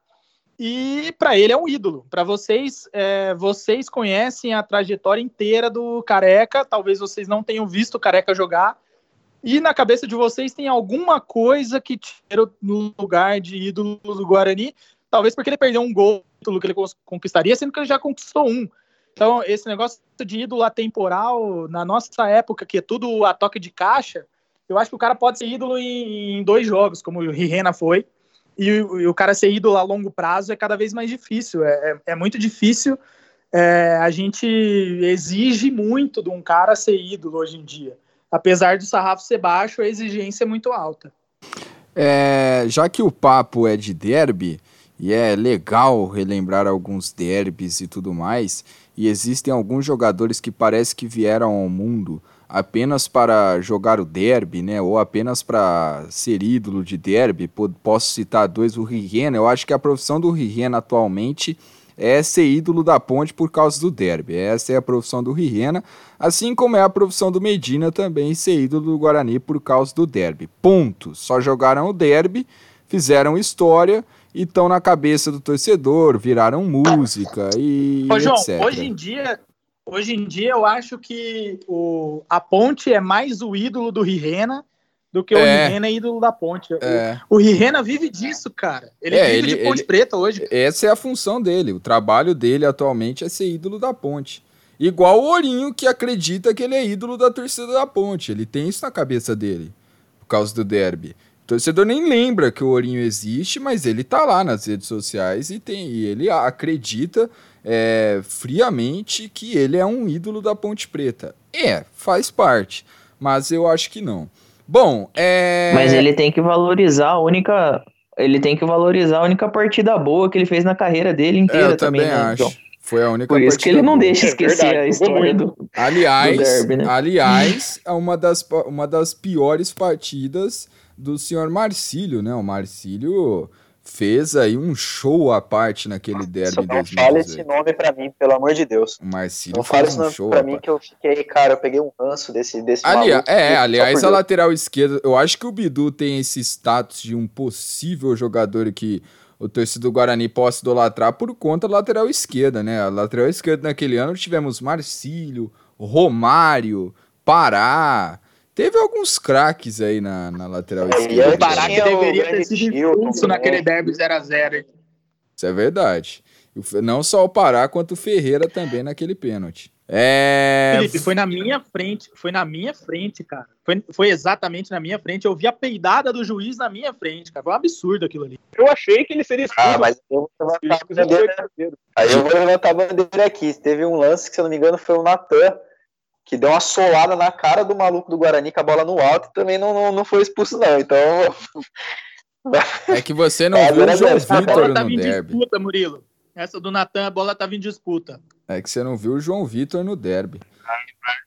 e para ele é um ídolo. Para vocês, é, vocês conhecem a trajetória inteira do Careca, talvez vocês não tenham visto o Careca jogar, e na cabeça de vocês tem alguma coisa que tira no lugar de ídolo do Guarani, talvez porque ele perdeu um gol que ele conquistaria, sendo que ele já conquistou um. Então, esse negócio de ídolo atemporal, na nossa época, que é tudo a toque de caixa, eu acho que o cara pode ser ídolo em, em dois jogos, como o Rihena foi, e, e, o cara ser ídolo a longo prazo é cada vez mais difícil. É, é, é muito difícil. É, a gente exige muito de um cara ser ídolo hoje em dia. Apesar do sarrafo ser baixo, a exigência é muito alta. É, já que o papo é de derby, e é legal relembrar alguns derbys e tudo mais, e existem alguns jogadores que parece que vieram ao mundo apenas para jogar o derby, né, ou apenas para ser ídolo de derby, posso citar dois, o Riena, eu acho que a profissão do Riena atualmente é ser ídolo da ponte por causa do derby, essa é a profissão do Riena, assim como é a profissão do Medina também ser ídolo do Guarani por causa do derby, ponto, só jogaram o derby, fizeram história e estão na cabeça do torcedor, viraram música e Ô, João, etc. Hoje em dia, Hoje em dia, eu acho que o, a Ponte é mais o ídolo do Rirena do que o é. Rirena é ídolo da Ponte. É. O, o Rirena vive disso, cara. Ele é, vive ele, de Ponte ele, Preta hoje. Essa é a função dele. O trabalho dele atualmente é ser ídolo da Ponte. Igual o Ourinho, que acredita que ele é ídolo da torcida da Ponte. Ele tem isso na cabeça dele, por causa do derby. O torcedor nem lembra que o Ourinho existe, mas ele tá lá nas redes sociais e, tem, e ele acredita é, friamente que ele é um ídolo da Ponte Preta. É, faz parte, mas eu acho que não. Bom, é. Mas ele tem que valorizar a única. Ele tem que valorizar a única partida boa que ele fez na carreira dele inteira é, eu também. também né, acho. Foi a única Por isso que ele não deixa é esquecer é a história do. Aliás, do derby, né? aliás, é uma das, uma das piores partidas do senhor Marcílio, né? O Marcílio fez aí um show à parte naquele derby Só não fala esse nome pra mim, pelo amor de Deus. O Marcílio não fala esse nome um pra mim que eu fiquei, cara, eu peguei um ranço desse, desse Ali, maluco, É, aliás, a lateral esquerda, eu acho que o Bidu tem esse status de um possível jogador que o torcedor do Guarani possa idolatrar por conta da lateral esquerda, né? A lateral esquerda naquele ano tivemos Marcílio, Romário, Pará, Teve alguns craques aí na, na lateral é, esquerda. O Pará que deveria ter sido expulso naquele derby 0x0. Isso é verdade. Não só o Pará, quanto o Ferreira também naquele pênalti. É... Felipe, foi na minha frente, foi na minha frente, cara. Foi, foi exatamente na minha frente. Eu vi a peidada do juiz na minha frente, cara. Foi um absurdo aquilo ali. Eu achei que ele seria expulso. Ah, mas eu vou levantar a bandeira. Aí eu vou levantar a bandeira aqui. Teve um lance que, se eu não me engano, foi o Natan que deu uma solada na cara do maluco do Guarani com a bola no alto e também não, não, não foi expulso, não. Então. É que você não é, viu o João Vitor no derby. Disputa, Murilo. Essa do Natan, a bola tava em disputa. É que você não viu o João Vitor no derby.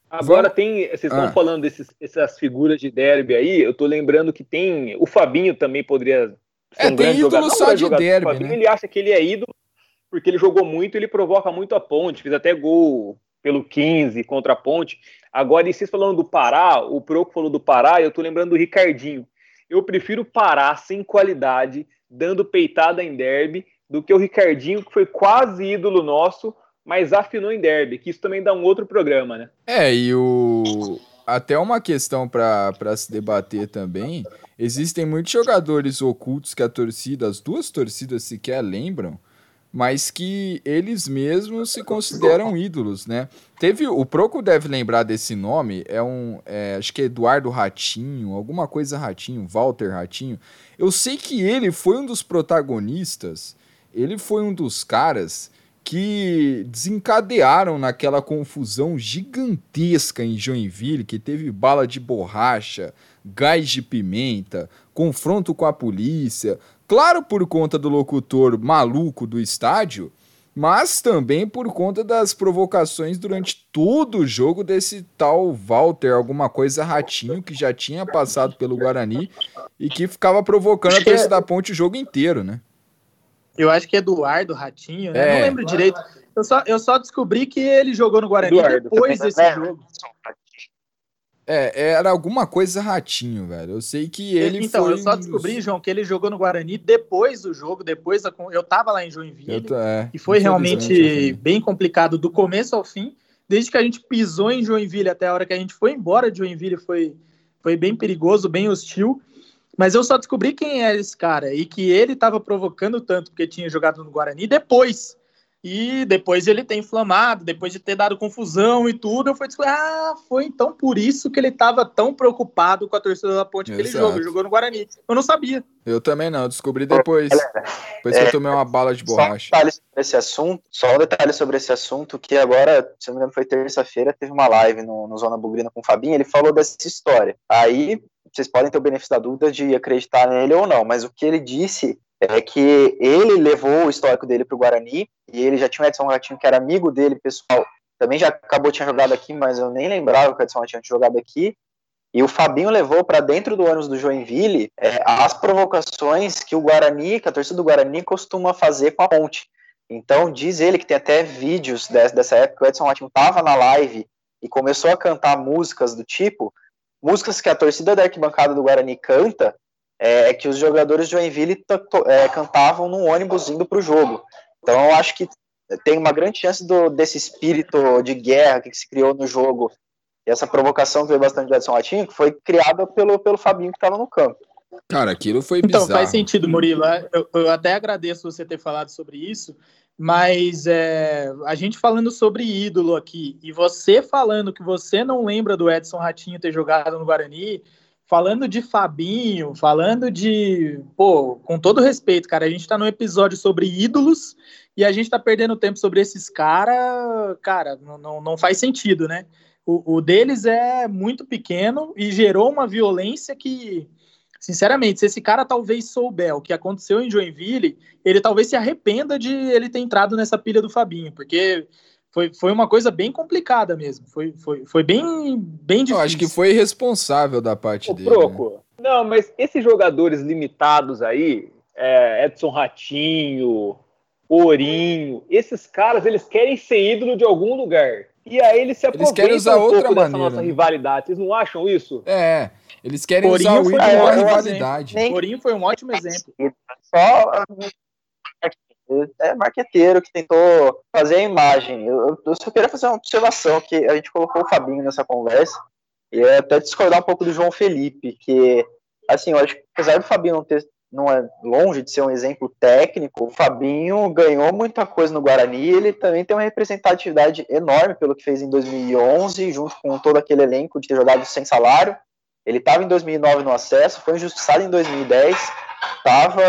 Agora Vamos... tem. Vocês estão ah. falando dessas figuras de derby aí. Eu tô lembrando que tem. O Fabinho também poderia ser é, um grande jogador. Só de derby, Fabinho, né? Ele acha que ele é ídolo porque ele jogou muito ele provoca muito a ponte. Fez até gol pelo 15 contra a ponte. Agora, e vocês falando do Pará, o Proco falou do Pará, eu tô lembrando do Ricardinho. Eu prefiro Pará sem qualidade, dando peitada em derby, do que o Ricardinho, que foi quase ídolo nosso, mas afinou em derby, que isso também dá um outro programa, né? É, e o. Até uma questão para se debater também. Existem muitos jogadores ocultos que a torcida, as duas torcidas sequer lembram, mas que eles mesmos se consideram ídolos, né? Teve o Proco deve lembrar desse nome, é um, é, acho que é Eduardo Ratinho, alguma coisa Ratinho, Walter Ratinho. Eu sei que ele foi um dos protagonistas, ele foi um dos caras que desencadearam naquela confusão gigantesca em Joinville, que teve bala de borracha, gás de pimenta, confronto com a polícia. Claro, por conta do locutor maluco do estádio, mas também por conta das provocações durante todo o jogo desse tal Walter, alguma coisa ratinho que já tinha passado pelo Guarani e que ficava provocando a torcida da ponte o jogo inteiro, né? Eu acho que é Eduardo Ratinho, né? É. Não lembro direito. Eu só, eu só descobri que ele jogou no Guarani Eduardo, depois desse é. jogo. É, era alguma coisa ratinho, velho. Eu sei que ele então, foi... eu só descobri, João, que ele jogou no Guarani depois do jogo, depois da... eu tava lá em Joinville tô, é, e foi realmente bem complicado do começo ao fim. Desde que a gente pisou em Joinville até a hora que a gente foi embora de Joinville foi foi bem perigoso, bem hostil. Mas eu só descobri quem é esse cara e que ele estava provocando tanto porque tinha jogado no Guarani depois. E depois ele ter inflamado, depois de ter dado confusão e tudo, eu fui descobrir, ah, foi então por isso que ele estava tão preocupado com a torcida da Ponte aquele jogo, ele jogou no Guarani. Eu não sabia. Eu também não, descobri depois. Depois que eu tomei uma bala de borracha. Só um detalhe sobre esse assunto, só um detalhe sobre esse assunto, que agora, se não me engano, foi terça-feira, teve uma live no, no Zona Bugrina com o Fabinho, ele falou dessa história. Aí vocês podem ter o benefício da dúvida de acreditar nele ou não, mas o que ele disse é que ele levou o histórico dele para o Guarani e ele já tinha o Edson Ratinho, que era amigo dele, pessoal. Também já acabou, tinha jogado aqui, mas eu nem lembrava que o Edson Ratinho tinha jogado aqui. E o Fabinho levou para dentro do ônibus do Joinville é, as provocações que o Guarani, que a torcida do Guarani costuma fazer com a ponte. Então, diz ele que tem até vídeos dessa, dessa época, o Edson Ratinho estava na live e começou a cantar músicas do tipo, músicas que a torcida da arquibancada do Guarani canta, é, é que os jogadores de Joinville é, cantavam no ônibus indo para o jogo. Então eu acho que tem uma grande chance do, desse espírito de guerra que se criou no jogo e essa provocação que veio bastante do Edson Ratinho, que foi criada pelo, pelo Fabinho que estava no campo. Cara, aquilo foi bizarro. Então, faz sentido, Murilo. Eu, eu, até agradeço você ter falado sobre isso, mas é, a gente falando sobre ídolo aqui, e você falando que você não lembra do Edson Ratinho ter jogado no Guarani, falando de Fabinho, falando de. Pô, com todo respeito, cara, a gente tá num episódio sobre ídolos e a gente tá perdendo tempo sobre esses caras, cara, não, não, não faz sentido, né? O, o deles é muito pequeno e gerou uma violência que sinceramente, se esse cara talvez souber o que aconteceu em Joinville, ele talvez se arrependa de ele ter entrado nessa pilha do Fabinho, porque foi, foi uma coisa bem complicada mesmo. Foi, foi, foi bem, bem difícil. Eu acho que foi irresponsável da parte Ô, dele. Proco, né? Não, mas esses jogadores limitados aí, é, Edson Ratinho, Ourinho, esses caras, eles querem ser ídolo de algum lugar. E aí eles se aproveitam eles querem usar um outra maneira, nossa né? rivalidade. Vocês não acham isso? É, eles querem usar o ídolo da rivalidade. Ourinho foi um ótimo exemplo. Só é marqueteiro que tentou fazer a imagem. Eu, eu só queria fazer uma observação que a gente colocou o Fabinho nessa conversa e é até discordar um pouco do João Felipe, que assim, eu acho que apesar do Fabinho não ter não é longe de ser um exemplo técnico, o Fabinho ganhou muita coisa no Guarani, ele também tem uma representatividade enorme pelo que fez em 2011, junto com todo aquele elenco de ter jogado sem salário. Ele estava em 2009 no acesso, foi injustiçado em 2010, estava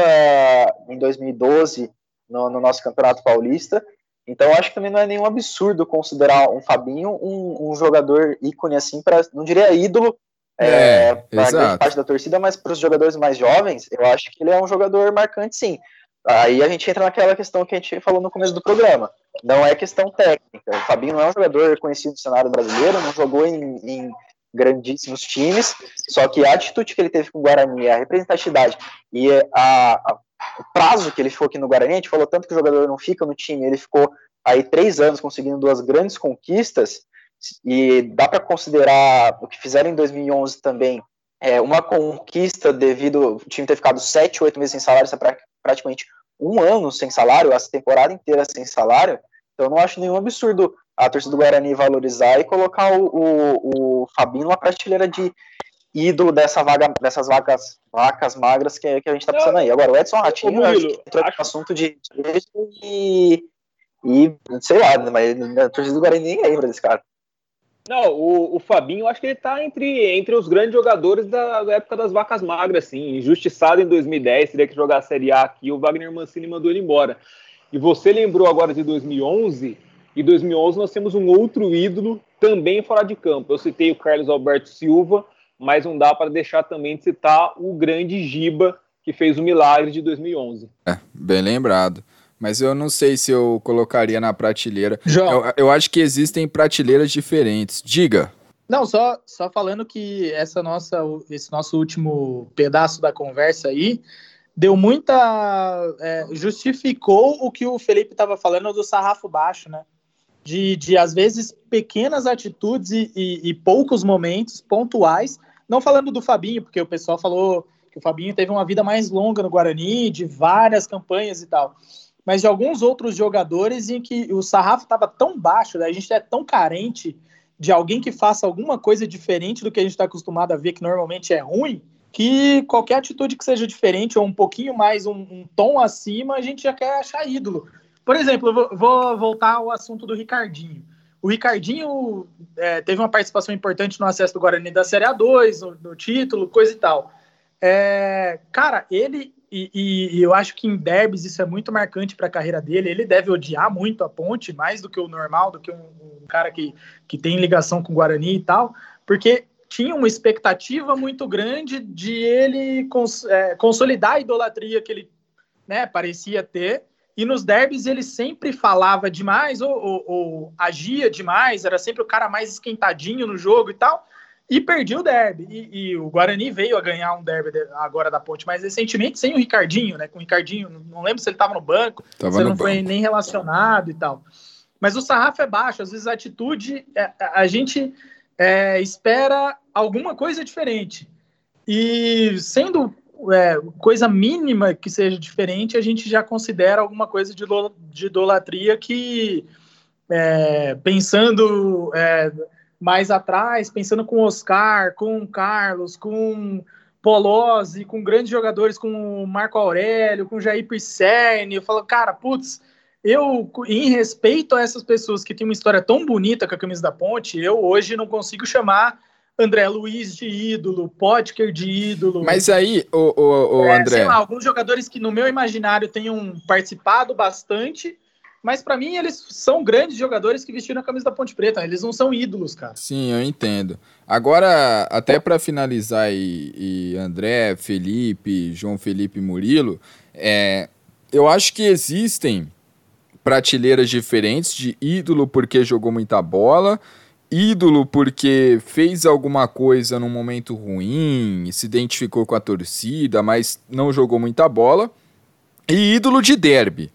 em 2012 no, no nosso Campeonato Paulista. Então, acho que também não é nenhum absurdo considerar um Fabinho um, um jogador ícone, assim, para não diria ídolo, é, é para grande parte da torcida, mas para os jogadores mais jovens, eu acho que ele é um jogador marcante, sim. aí a gente entra naquela questão que a gente falou no começo do programa. Não é questão técnica. O Fabinho não é um jogador conhecido no cenário brasileiro, não jogou em, em grandíssimos times, só que a atitude que ele teve com o Guarani, a representatividade e a, a, o prazo que ele ficou aqui no Guarani, a gente falou tanto que o jogador não fica no time, ele ficou aí três anos conseguindo duas grandes conquistas, e dá para considerar o que fizeram em 2011 também é, uma conquista devido o time ter ficado sete, oito meses sem salário, isso é praticamente um ano sem salário, essa temporada inteira sem salário, então eu não acho nenhum absurdo a torcida do Guarani valorizar e colocar o, o, o Fabinho numa prateleira de ídolo dessa vaga, dessas vacas, vacas magras que, que a gente tá pensando aí. Agora, o Edson Ratinho Ô, Murilo, entrou acho... assunto de e, e sei lá, mas a torcida do Guarani nem lembra desse cara. Não, o, o Fabinho, eu acho que ele tá entre, entre os grandes jogadores da, da época das vacas magras, assim. Injustiçado em 2010, teria que jogar a Série A aqui, o Wagner Mancini mandou ele embora. E você lembrou agora de 2011, e 2011 nós temos um outro ídolo também fora de campo. Eu citei o Carlos Alberto Silva, mas não dá para deixar também de citar o grande Giba, que fez o milagre de 2011. É, bem lembrado. Mas eu não sei se eu colocaria na prateleira. João. Eu, eu acho que existem prateleiras diferentes. Diga. Não, só, só falando que essa nossa, esse nosso último pedaço da conversa aí deu muita. É, justificou o que o Felipe estava falando do sarrafo baixo, né? De, de às vezes, pequenas atitudes e, e, e, poucos momentos pontuais. Não falando do Fabinho, porque o pessoal falou que o Fabinho teve uma vida mais longa no Guarani, de várias campanhas e tal. Mas de alguns outros jogadores em que o sarrafo estava tão baixo, né? a gente é tão carente de alguém que faça alguma coisa diferente do que a gente está acostumado a ver, que normalmente é ruim, que qualquer atitude que seja diferente ou um pouquinho mais, um, um tom acima, a gente já quer achar ídolo. Por exemplo, eu vou, voltar ao assunto do Ricardinho. O Ricardinho é, teve uma participação importante no acesso do Guarani da Série A2, no, no título, coisa e tal. É, cara, ele e, e, e, eu acho que em derbys isso é muito marcante para a carreira dele. Ele deve odiar muito a ponte, mais do que o normal, do que um, um cara que, que tem ligação com o Guarani e tal, porque tinha uma expectativa muito grande de ele cons é, consolidar a idolatria que ele né, parecia ter. E nos derbys ele sempre falava demais ou, ou, ou, agia demais, era sempre o cara mais esquentadinho no jogo e tal, e perdi o derby. E, e o Guarani veio a ganhar um derby agora da Ponte mais recentemente sem o Ricardinho, né? Com o Ricardinho, não lembro se ele estava no banco, tava se ele não banco. foi nem relacionado e tal. Mas o sarrafo é baixo, às vezes a atitude, é, a gente é, espera alguma coisa diferente. E sendo é, coisa mínima que seja diferente, a gente já considera alguma coisa de, de idolatria que, é, pensando é, mais atrás, pensando com Oscar, com Carlos, com Polozzi, com grandes jogadores como Marco Aurélio, com Jair Pisserni, eu falo, cara, putz, eu, em respeito a essas pessoas que têm uma história tão bonita com a camisa da Ponte, eu hoje não consigo chamar André Luiz de ídolo, Potker de ídolo. Mas aí, o, o, o é, André. Sei lá, alguns jogadores que no meu imaginário tenham participado bastante, mas para mim eles são grandes jogadores que vestiram a camisa da Ponte Preta. Eles não são ídolos, cara. Sim, eu entendo. Agora, até para finalizar, e, e, André, Felipe, João Felipe Murilo, é, eu acho que existem prateleiras diferentes de ídolo porque jogou muita bola, ídolo porque fez alguma coisa num momento ruim, se identificou com a torcida, mas não jogou muita bola, e ídolo de derby.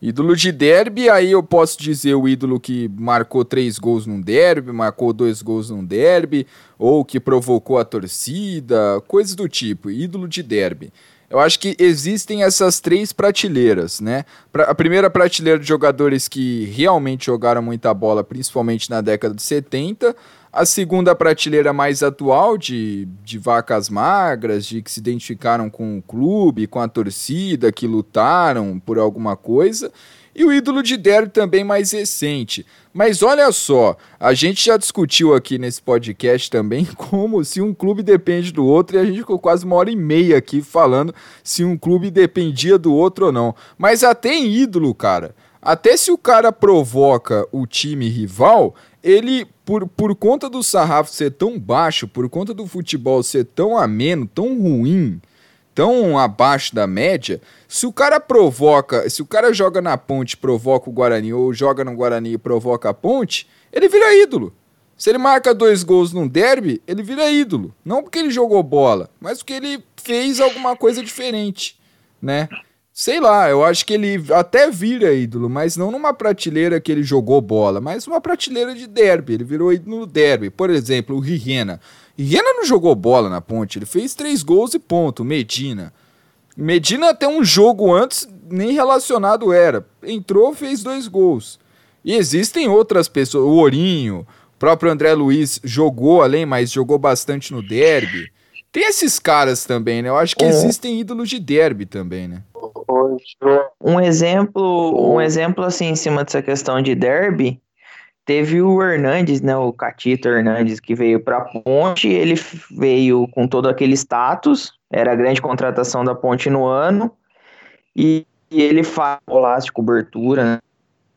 Ídolo de derby, aí eu posso dizer o ídolo que marcou três gols num derby, marcou dois gols num derby, ou que provocou a torcida, coisas do tipo, ídolo de derby. Eu acho que existem essas três prateleiras, né? A primeira prateleira de jogadores que realmente jogaram muita bola, principalmente na década de 70. A segunda prateleira mais atual, de, de vacas magras, de que se identificaram com o clube, com a torcida, que lutaram por alguma coisa e o ídolo de Derby também mais recente. Mas olha só, a gente já discutiu aqui nesse podcast também como se um clube depende do outro e a gente ficou quase uma hora e meia aqui falando se um clube dependia do outro ou não. Mas até em ídolo, cara, até se o cara provoca o time rival, ele, por, por conta do sarrafo ser tão baixo, por conta do futebol ser tão ameno, tão ruim, tão abaixo da média, se o cara provoca, se o cara joga na ponte provoca o Guarani, ou joga no Guarani e provoca a ponte, ele vira ídolo. Se ele marca dois gols num derby, ele vira ídolo. Não porque ele jogou bola, mas porque ele fez alguma coisa diferente, né? Sei lá, eu acho que ele até vira ídolo, mas não numa prateleira que ele jogou bola, mas uma prateleira de derby. Ele virou ídolo no derby. Por exemplo, o Rirena. Rirena não jogou bola na ponte, ele fez três gols e ponto. Medina. Medina até um jogo antes nem relacionado era. Entrou, fez dois gols. E existem outras pessoas, o Ourinho, o próprio André Luiz jogou além, mas jogou bastante no derby. Tem esses caras também, né? Eu acho que é. existem ídolos de derby também, né? Um exemplo, um exemplo assim em cima dessa questão de derby, teve o Hernandes, né, o Catito Hernandes que veio para a Ponte, ele veio com todo aquele status, era a grande contratação da Ponte no ano, e, e ele faz golaço de cobertura,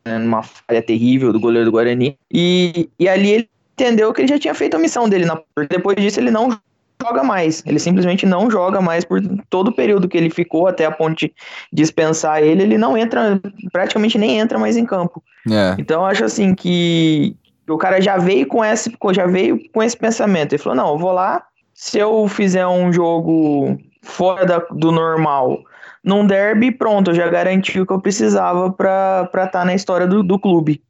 né, numa falha terrível do goleiro do Guarani, e, e ali ele entendeu que ele já tinha feito a missão dele, na, depois disso ele não joga mais. Ele simplesmente não joga mais por todo o período que ele ficou até a ponte dispensar ele, ele não entra, praticamente nem entra mais em campo. É. Então eu acho assim que o cara já veio com esse, já veio com esse pensamento. Ele falou: "Não, eu vou lá, se eu fizer um jogo fora da, do normal, num derby, pronto, eu já garanti o que eu precisava para estar tá na história do, do clube.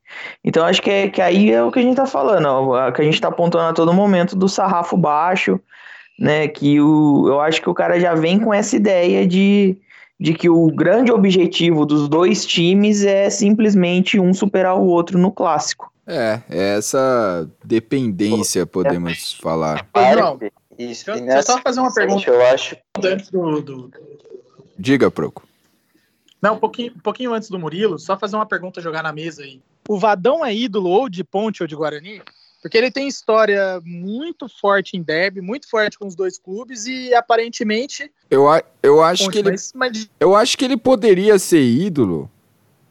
Então acho que, é, que aí é o que a gente tá falando, ó, que a gente tá apontando a todo momento do sarrafo baixo, né? Que o, eu acho que o cara já vem com essa ideia de, de que o grande objetivo dos dois times é simplesmente um superar o outro no clássico. É, é essa dependência, podemos falar. Não, isso, deixa, eu só fazer uma pergunta. Eu acho. Antes do, do... Diga, Proco. Não, um pouquinho, um pouquinho antes do Murilo, só fazer uma pergunta jogar na mesa aí. O Vadão é ídolo ou de Ponte ou de Guarani? Porque ele tem história muito forte em derby, muito forte com os dois clubes e aparentemente. Eu, eu acho que ele. Mas... Eu acho que ele poderia ser ídolo.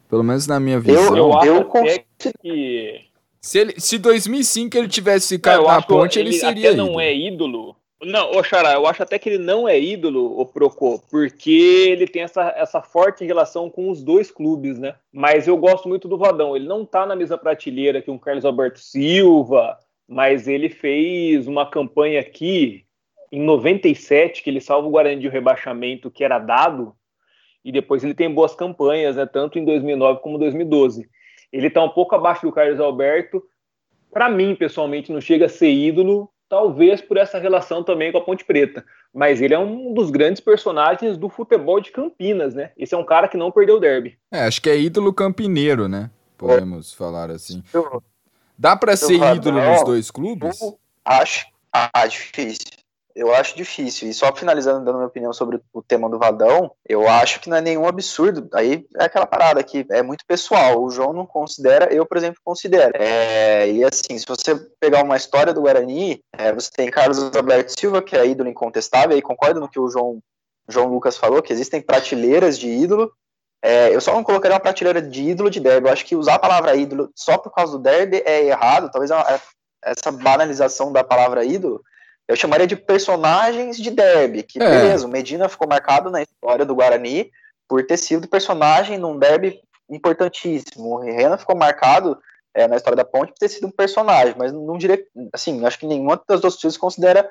Pelo menos na minha visão. Eu, eu, eu acho que. Se, ele, se 2005 ele tivesse ficado na ponte, ele, ele seria. Até não é ídolo. Não, ô Xará, eu acho até que ele não é ídolo, o Procô, porque ele tem essa, essa forte relação com os dois clubes, né? Mas eu gosto muito do Vadão. Ele não tá na mesma prateleira que um Carlos Alberto Silva, mas ele fez uma campanha aqui em 97, que ele salva o Guarani de um rebaixamento que era dado, e depois ele tem boas campanhas, né? Tanto em 2009 como 2012. Ele tá um pouco abaixo do Carlos Alberto. Para mim, pessoalmente, não chega a ser ídolo, talvez por essa relação também com a Ponte Preta. Mas ele é um dos grandes personagens do futebol de Campinas, né? Esse é um cara que não perdeu o derby. É, acho que é ídolo campineiro, né? Podemos é. falar assim. Dá para ser ídolo nos dois clubes? Acho, ah, difícil eu acho difícil. E só finalizando, dando minha opinião sobre o tema do Vadão, eu acho que não é nenhum absurdo. Aí é aquela parada que é muito pessoal. O João não considera, eu, por exemplo, considero. É, e assim, se você pegar uma história do Guarani, é, você tem Carlos Alberto Silva, que é ídolo incontestável, e concordo no que o João, João Lucas falou, que existem prateleiras de ídolo. É, eu só não colocaria uma prateleira de ídolo de derby. Eu acho que usar a palavra ídolo só por causa do derby é errado. Talvez é essa banalização da palavra ídolo eu chamaria de personagens de derby, que é. beleza, o Medina ficou marcado na história do Guarani por ter sido personagem num derby importantíssimo. O Renan ficou marcado é, na história da Ponte por ter sido um personagem, mas não diria, assim, acho que nenhuma das duas coisas considera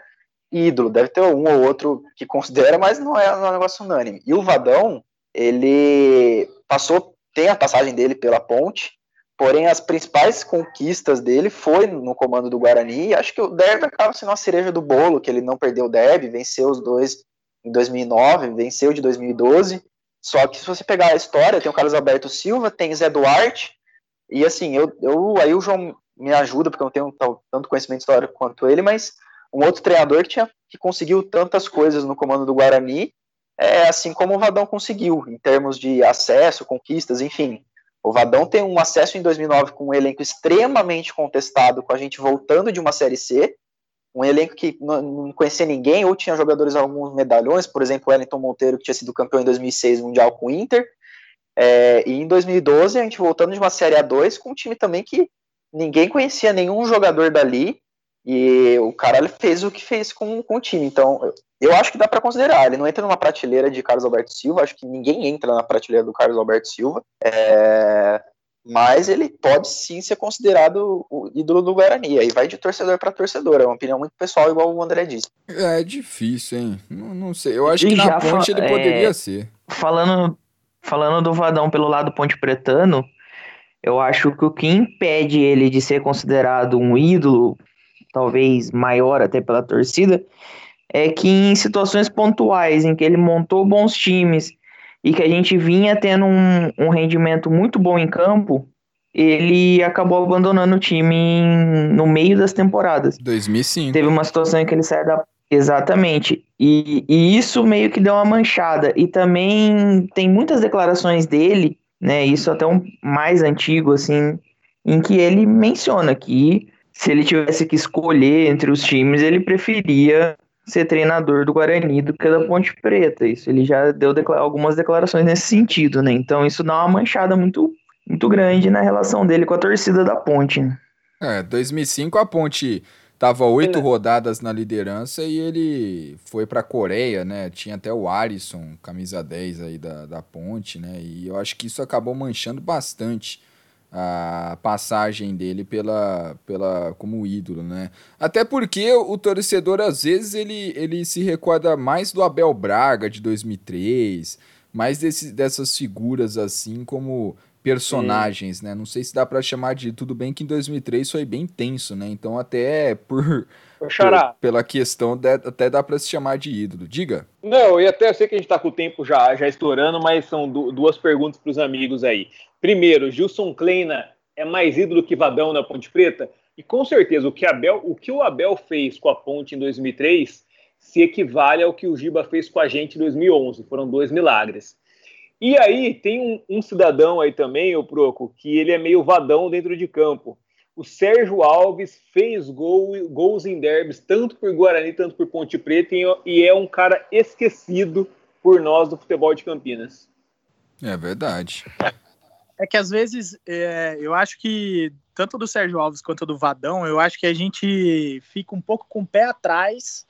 ídolo. Deve ter um ou outro que considera, mas não é, não é um negócio unânime. E o Vadão, ele passou, tem a passagem dele pela Ponte, Porém, as principais conquistas dele foi no comando do Guarani, e acho que o Derby acaba sendo uma cereja do bolo, que ele não perdeu o Derby, venceu os dois em 2009, venceu de 2012. Só que se você pegar a história, tem o Carlos Alberto Silva, tem Zé Duarte, e assim, eu, eu aí o João me ajuda, porque eu não tenho tanto conhecimento histórico quanto ele, mas um outro treinador que, tinha, que conseguiu tantas coisas no comando do Guarani, é assim como o Vadão conseguiu, em termos de acesso, conquistas, enfim. O Vadão tem um acesso em 2009 com um elenco extremamente contestado, com a gente voltando de uma Série C, um elenco que não conhecia ninguém, ou tinha jogadores alguns medalhões, por exemplo, Wellington Monteiro, que tinha sido campeão em 2006 Mundial com o Inter, é, e em 2012 a gente voltando de uma Série A2 com um time também que ninguém conhecia nenhum jogador dali, E o cara ele fez o que fez com, com o time. Então, eu acho que dá para considerar. Ele não entra numa prateleira de Carlos Alberto Silva. Acho que ninguém entra na prateleira do Carlos Alberto Silva. É, mas ele pode sim ser considerado o ídolo do Guarani. Aí vai de torcedor para torcedor. É uma opinião muito pessoal, igual o André disse. É difícil, hein? Não, não sei. Eu acho que na ponte ele poderia é, ser. Falando, falando do Vadão pelo lado ponte pretano, eu acho que o que impede ele de ser considerado um ídolo, talvez maior até pela torcida, é que em situações pontuais em que ele montou bons times e que a gente vinha tendo um, um rendimento muito bom em campo, ele acabou abandonando o time em, no meio das temporadas. 2005. Teve uma situação em que ele saiu da. Exatamente. E, e isso meio que deu uma manchada. E também tem muitas declarações dele, né? Isso até um mais antigo, assim, em que ele menciona que se ele tivesse que escolher entre os times, ele preferia ser treinador do Guarani do que da Ponte Preta. Isso ele já deu declara algumas declarações nesse sentido, né? Então isso dá uma manchada muito, muito grande na relação dele com a torcida da Ponte. Né? É, 2005 a Ponte tava oito rodadas na liderança e ele foi para a Coreia, né? Tinha até o Arisson, camisa 10 aí da, da Ponte, né? E eu acho que isso acabou manchando bastante a passagem dele pela, pela como ídolo, né? Até porque o torcedor às vezes ele, ele se recorda mais do Abel Braga de 2003, mais desse, dessas figuras assim como personagens, né? Não sei se dá para chamar de tudo bem que em 2003 foi bem tenso, né? Então até por, por pela questão de, até dá para se chamar de ídolo. Diga. Não, e até eu sei que a gente tá com o tempo já já estourando, mas são duas perguntas para os amigos aí. Primeiro, Gilson Kleina é mais ídolo que Vadão na Ponte Preta? E com certeza, o que, Abel, o que o Abel fez com a Ponte em 2003 se equivale ao que o Giba fez com a gente em 2011. Foram dois milagres. E aí, tem um, um cidadão aí também, o Proco, que ele é meio vadão dentro de campo. O Sérgio Alves fez gol, gols em derbys, tanto por Guarani, tanto por Ponte Preta, e é um cara esquecido por nós do futebol de Campinas. É verdade. É que às vezes é, eu acho que tanto do Sérgio Alves quanto do Vadão, eu acho que a gente fica um pouco com o pé atrás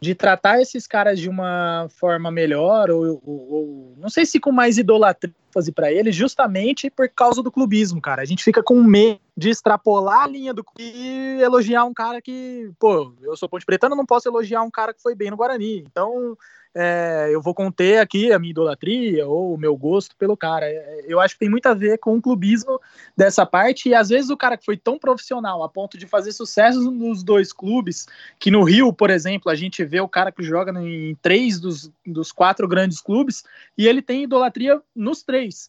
de tratar esses caras de uma forma melhor, ou, ou, ou não sei se com mais idolatria fazer para eles, justamente por causa do clubismo, cara. A gente fica com medo de extrapolar a linha do e elogiar um cara que, pô, eu sou ponte pretano, não posso elogiar um cara que foi bem no Guarani. Então, é, eu vou conter aqui a minha idolatria ou o meu gosto pelo cara. É, eu acho que tem muito a ver com o clubismo dessa parte, e às vezes o cara que foi tão profissional a ponto de fazer sucesso nos dois clubes, que no Rio, por exemplo, a gente vê o cara que joga em três dos, dos quatro grandes clubes, e ele tem idolatria nos três.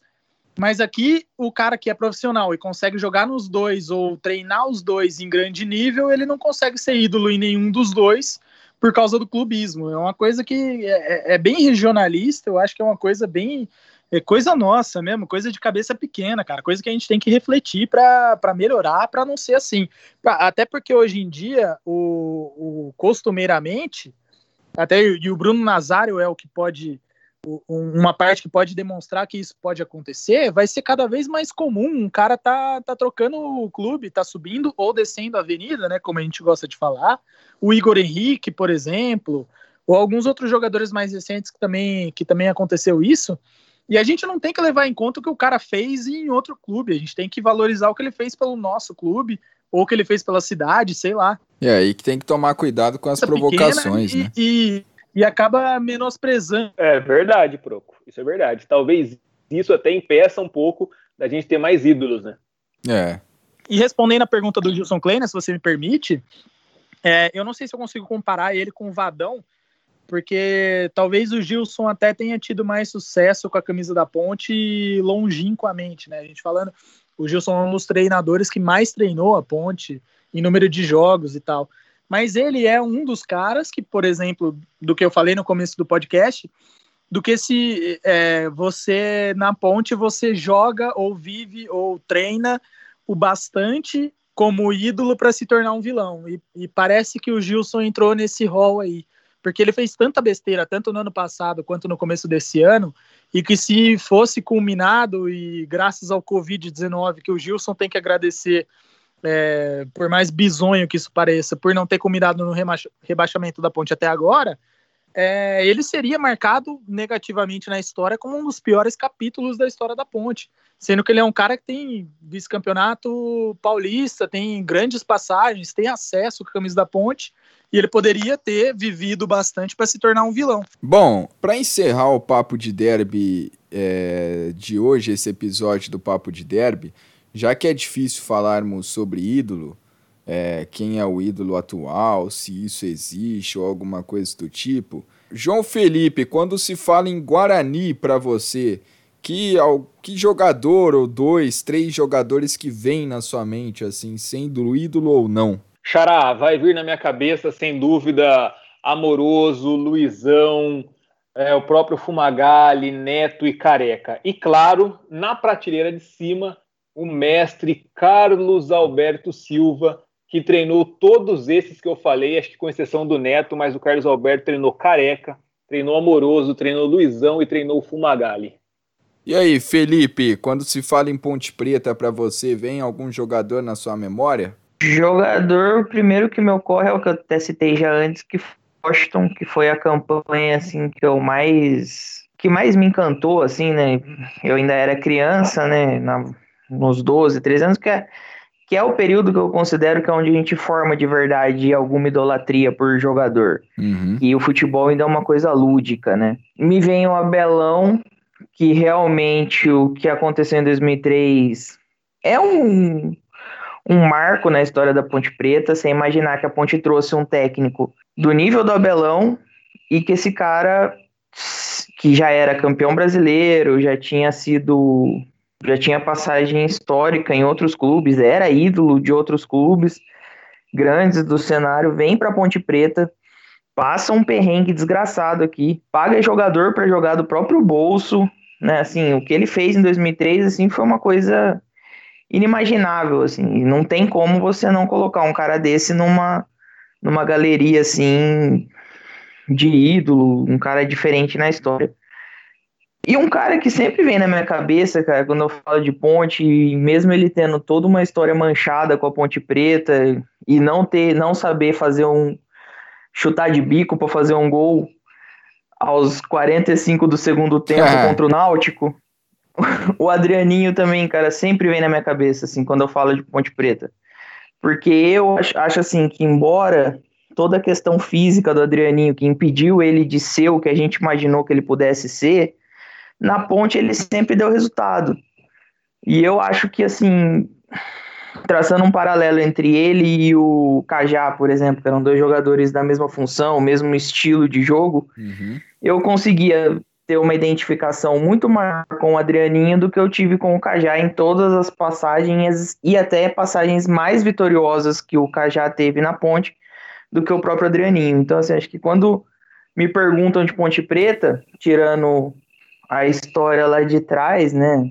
Mas aqui, o cara que é profissional e consegue jogar nos dois ou treinar os dois em grande nível, ele não consegue ser ídolo em nenhum dos dois por causa do clubismo. É uma coisa que é, é, é bem regionalista, eu acho que é uma coisa bem. É coisa nossa mesmo, coisa de cabeça pequena, cara, coisa que a gente tem que refletir para melhorar, para não ser assim. Até porque hoje em dia, o, o costumeiramente, até e o Bruno Nazário é o que pode uma parte que pode demonstrar que isso pode acontecer, vai ser cada vez mais comum. Um cara tá, tá trocando o clube, tá subindo ou descendo a avenida, né? Como a gente gosta de falar. O Igor Henrique, por exemplo, ou alguns outros jogadores mais recentes que também, que também aconteceu isso. E a gente não tem que levar em conta o que o cara fez em outro clube. A gente tem que valorizar o que ele fez pelo nosso clube, ou o que ele fez pela cidade, sei lá. E aí que tem que tomar cuidado com as provocações, e, né? E, e acaba menosprezando. É verdade, Proco. Isso é verdade. Talvez isso até impeça um pouco da gente ter mais ídolos, né? É. E respondendo a pergunta do Gilson Kleiner, se você me permite, é, eu não sei se eu consigo comparar ele com o Vadão, porque talvez o Gilson até tenha tido mais sucesso com a camisa da Ponte longínquamente, né? A gente falando, o Gilson é um dos treinadores que mais treinou a Ponte em número de jogos e tal mas ele é um dos caras que, por exemplo, do que eu falei no começo do podcast, do que se é, você na ponte você joga ou vive ou treina o bastante como ídolo para se tornar um vilão. E, e, parece que o Gilson entrou nesse rol aí, porque ele fez tanta besteira, tanto no ano passado quanto no começo desse ano, e que se fosse culminado e graças ao Covid-19 que o Gilson tem que agradecer é, por mais bizonho que isso pareça, por não ter combinado no rebaixamento da ponte até agora, é, ele seria marcado negativamente na história como um dos piores capítulos da história da ponte. Sendo que ele é um cara que tem vice-campeonato paulista, tem grandes passagens, tem acesso com a camisa da ponte, e ele poderia ter vivido bastante para se tornar um vilão. Bom, para encerrar o papo de derby é, de hoje, esse episódio do papo de derby, já que é difícil falarmos sobre ídolo, é, quem é o ídolo atual, se isso existe ou alguma coisa do tipo. João Felipe, quando se fala em Guarani para você, que, que jogador ou dois, três jogadores que vêm na sua mente, assim, sendo ídolo ou não? Xará, vai vir na minha cabeça, sem dúvida, Amoroso, Luizão, é, o próprio Fumagalli, Neto e Careca. E claro, na prateleira de cima, o mestre Carlos Alberto Silva, que treinou todos esses que eu falei, acho que com exceção do Neto, mas o Carlos Alberto treinou Careca, treinou Amoroso, treinou Luizão e treinou Fumagalli. E aí, Felipe, quando se fala em Ponte Preta para você, vem algum jogador na sua memória? Jogador, primeiro que me ocorre é o que eu até citei já antes, que Washington, que foi a campanha assim que eu mais que mais me encantou assim, né? Eu ainda era criança, né, na, nos 12, 13 anos, que é, que é o período que eu considero que é onde a gente forma de verdade alguma idolatria por jogador. Uhum. E o futebol ainda é uma coisa lúdica, né? Me vem o Abelão, que realmente o que aconteceu em 2003 é um, um marco na história da Ponte Preta. Você imaginar que a Ponte trouxe um técnico do nível do Abelão e que esse cara, que já era campeão brasileiro, já tinha sido já tinha passagem histórica em outros clubes, era ídolo de outros clubes grandes do cenário, vem para Ponte Preta, passa um perrengue desgraçado aqui, paga jogador para jogar do próprio bolso, né? Assim, o que ele fez em 2003 assim foi uma coisa inimaginável, assim, não tem como você não colocar um cara desse numa numa galeria assim de ídolo, um cara diferente na história. E um cara que sempre vem na minha cabeça, cara, quando eu falo de ponte, mesmo ele tendo toda uma história manchada com a Ponte Preta e não ter, não saber fazer um chutar de bico para fazer um gol aos 45 do segundo tempo é. contra o Náutico. O Adrianinho também, cara, sempre vem na minha cabeça assim quando eu falo de Ponte Preta. Porque eu acho, acho assim que embora toda a questão física do Adrianinho que impediu ele de ser o que a gente imaginou que ele pudesse ser, na ponte ele sempre deu resultado. E eu acho que, assim, traçando um paralelo entre ele e o Cajá, por exemplo, que eram dois jogadores da mesma função, mesmo estilo de jogo, uhum. eu conseguia ter uma identificação muito maior com o Adrianinho do que eu tive com o Cajá em todas as passagens e até passagens mais vitoriosas que o Cajá teve na ponte do que o próprio Adrianinho. Então, assim, acho que quando me perguntam de Ponte Preta, tirando a história lá de trás, né?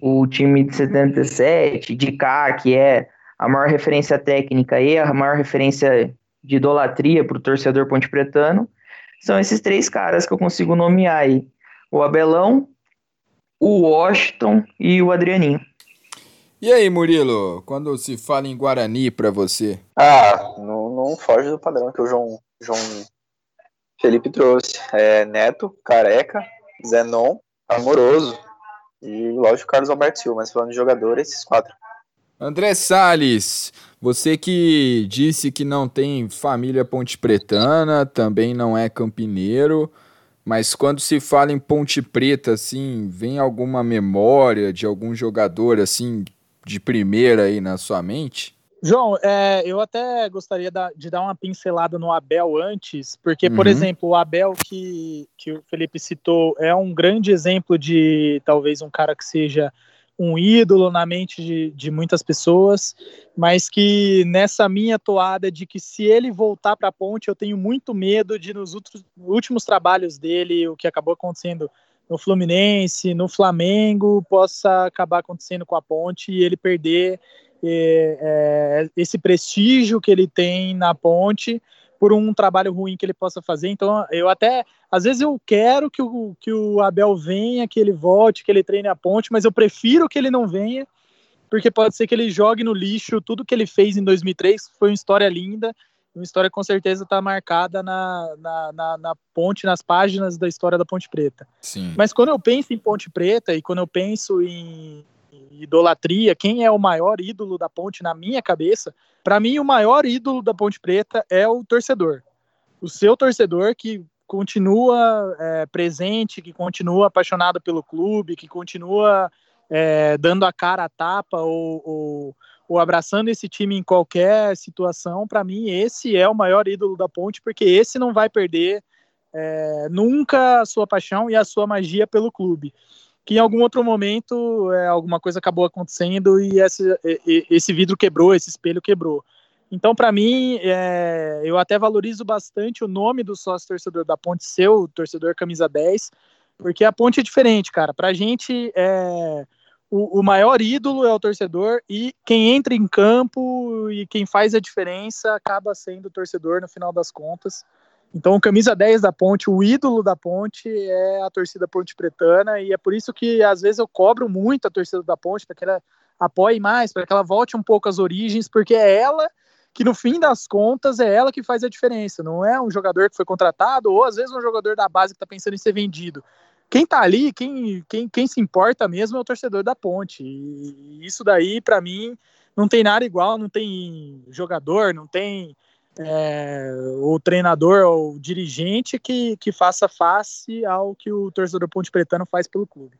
O time de 77, de cá, que é a maior referência técnica e a maior referência de idolatria para o torcedor ponte-pretano, são esses três caras que eu consigo nomear aí. O Abelão, o Washington e o Adrianinho. E aí, Murilo, quando se fala em Guarani para você? Ah, não, não, foge do padrão que o João, João Felipe trouxe. É Neto, Careca, Zenon, Amoroso e, lógico, Carlos Alberto Silva. Mas falando de jogador, esses quatro. André Sales, você que disse que não tem família ponte pretana, também não é campineiro, mas quando se fala em Ponte Preta, assim, vem alguma memória de algum jogador, assim, de primeira aí na sua mente? João, é, eu até gostaria de dar uma pincelada no Abel antes, porque, por uhum. exemplo, o Abel que, que o Felipe citou é um grande exemplo de talvez um cara que seja um ídolo na mente de, de muitas pessoas, mas que nessa minha toada de que se ele voltar para a ponte, eu tenho muito medo de nos outros, últimos trabalhos dele, o que acabou acontecendo no Fluminense, no Flamengo, possa acabar acontecendo com a ponte e ele perder é, esse prestígio que ele tem na ponte por um trabalho ruim que ele possa fazer. Então, eu até, às vezes eu quero que o, que o Abel venha, que ele volte, que ele treine a ponte, mas eu prefiro que ele não venha, porque pode ser que ele jogue no lixo tudo que ele fez em 2003, foi uma história linda, uma história com certeza está marcada na, na, na, na, ponte, nas páginas da história da Ponte Preta. Sim. Mas quando eu penso em Ponte Preta e quando eu penso em idolatria, quem é o maior ídolo da Ponte na minha cabeça, para mim o maior ídolo da Ponte Preta é o torcedor. O seu torcedor que continua é, presente, que continua apaixonado pelo clube, que continua é, dando a cara a tapa ou, ou ou abraçando esse time em qualquer situação, para mim esse é o maior ídolo da Ponte, porque esse não vai perder é, nunca a sua paixão e a sua magia pelo clube. Que em algum outro momento é, alguma coisa acabou acontecendo e esse, esse vidro quebrou, esse espelho quebrou. Então, para mim, é, eu até valorizo bastante o nome do sócio torcedor da Ponte, seu torcedor camisa 10, porque a Ponte é diferente, cara. Para a gente, é, o, o, maior ídolo é o torcedor e quem entra em campo e quem faz a diferença acaba sendo o torcedor no final das contas. Então, o camisa 10 da Ponte, o ídolo da Ponte é a torcida Ponte Pretana e é por isso que às vezes eu cobro muito a torcida da Ponte para que ela apoie mais, para que ela volte um pouco às origens, porque é ela que no fim das contas é ela que faz a diferença, não é um jogador que foi contratado ou às vezes um jogador da base que está pensando em ser vendido quem tá ali, quem, quem, quem se importa mesmo é o torcedor da ponte. E isso daí, para mim, não tem nada igual, não tem jogador, não tem é, o treinador ou o dirigente que, que faça face ao que o torcedor Ponte Pretano faz pelo clube.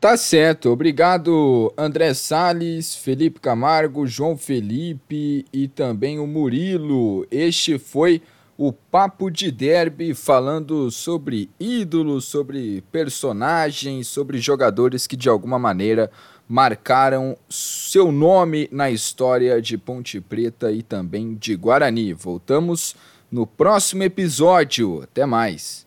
Tá certo, obrigado André Sales, Felipe Camargo, João Felipe e também o Murilo. Este foi o Papo de Derby falando sobre ídolos, sobre personagens, sobre jogadores que de alguma maneira marcaram seu nome na história de Ponte Preta e também de Guarani. Voltamos no próximo episódio. Até mais.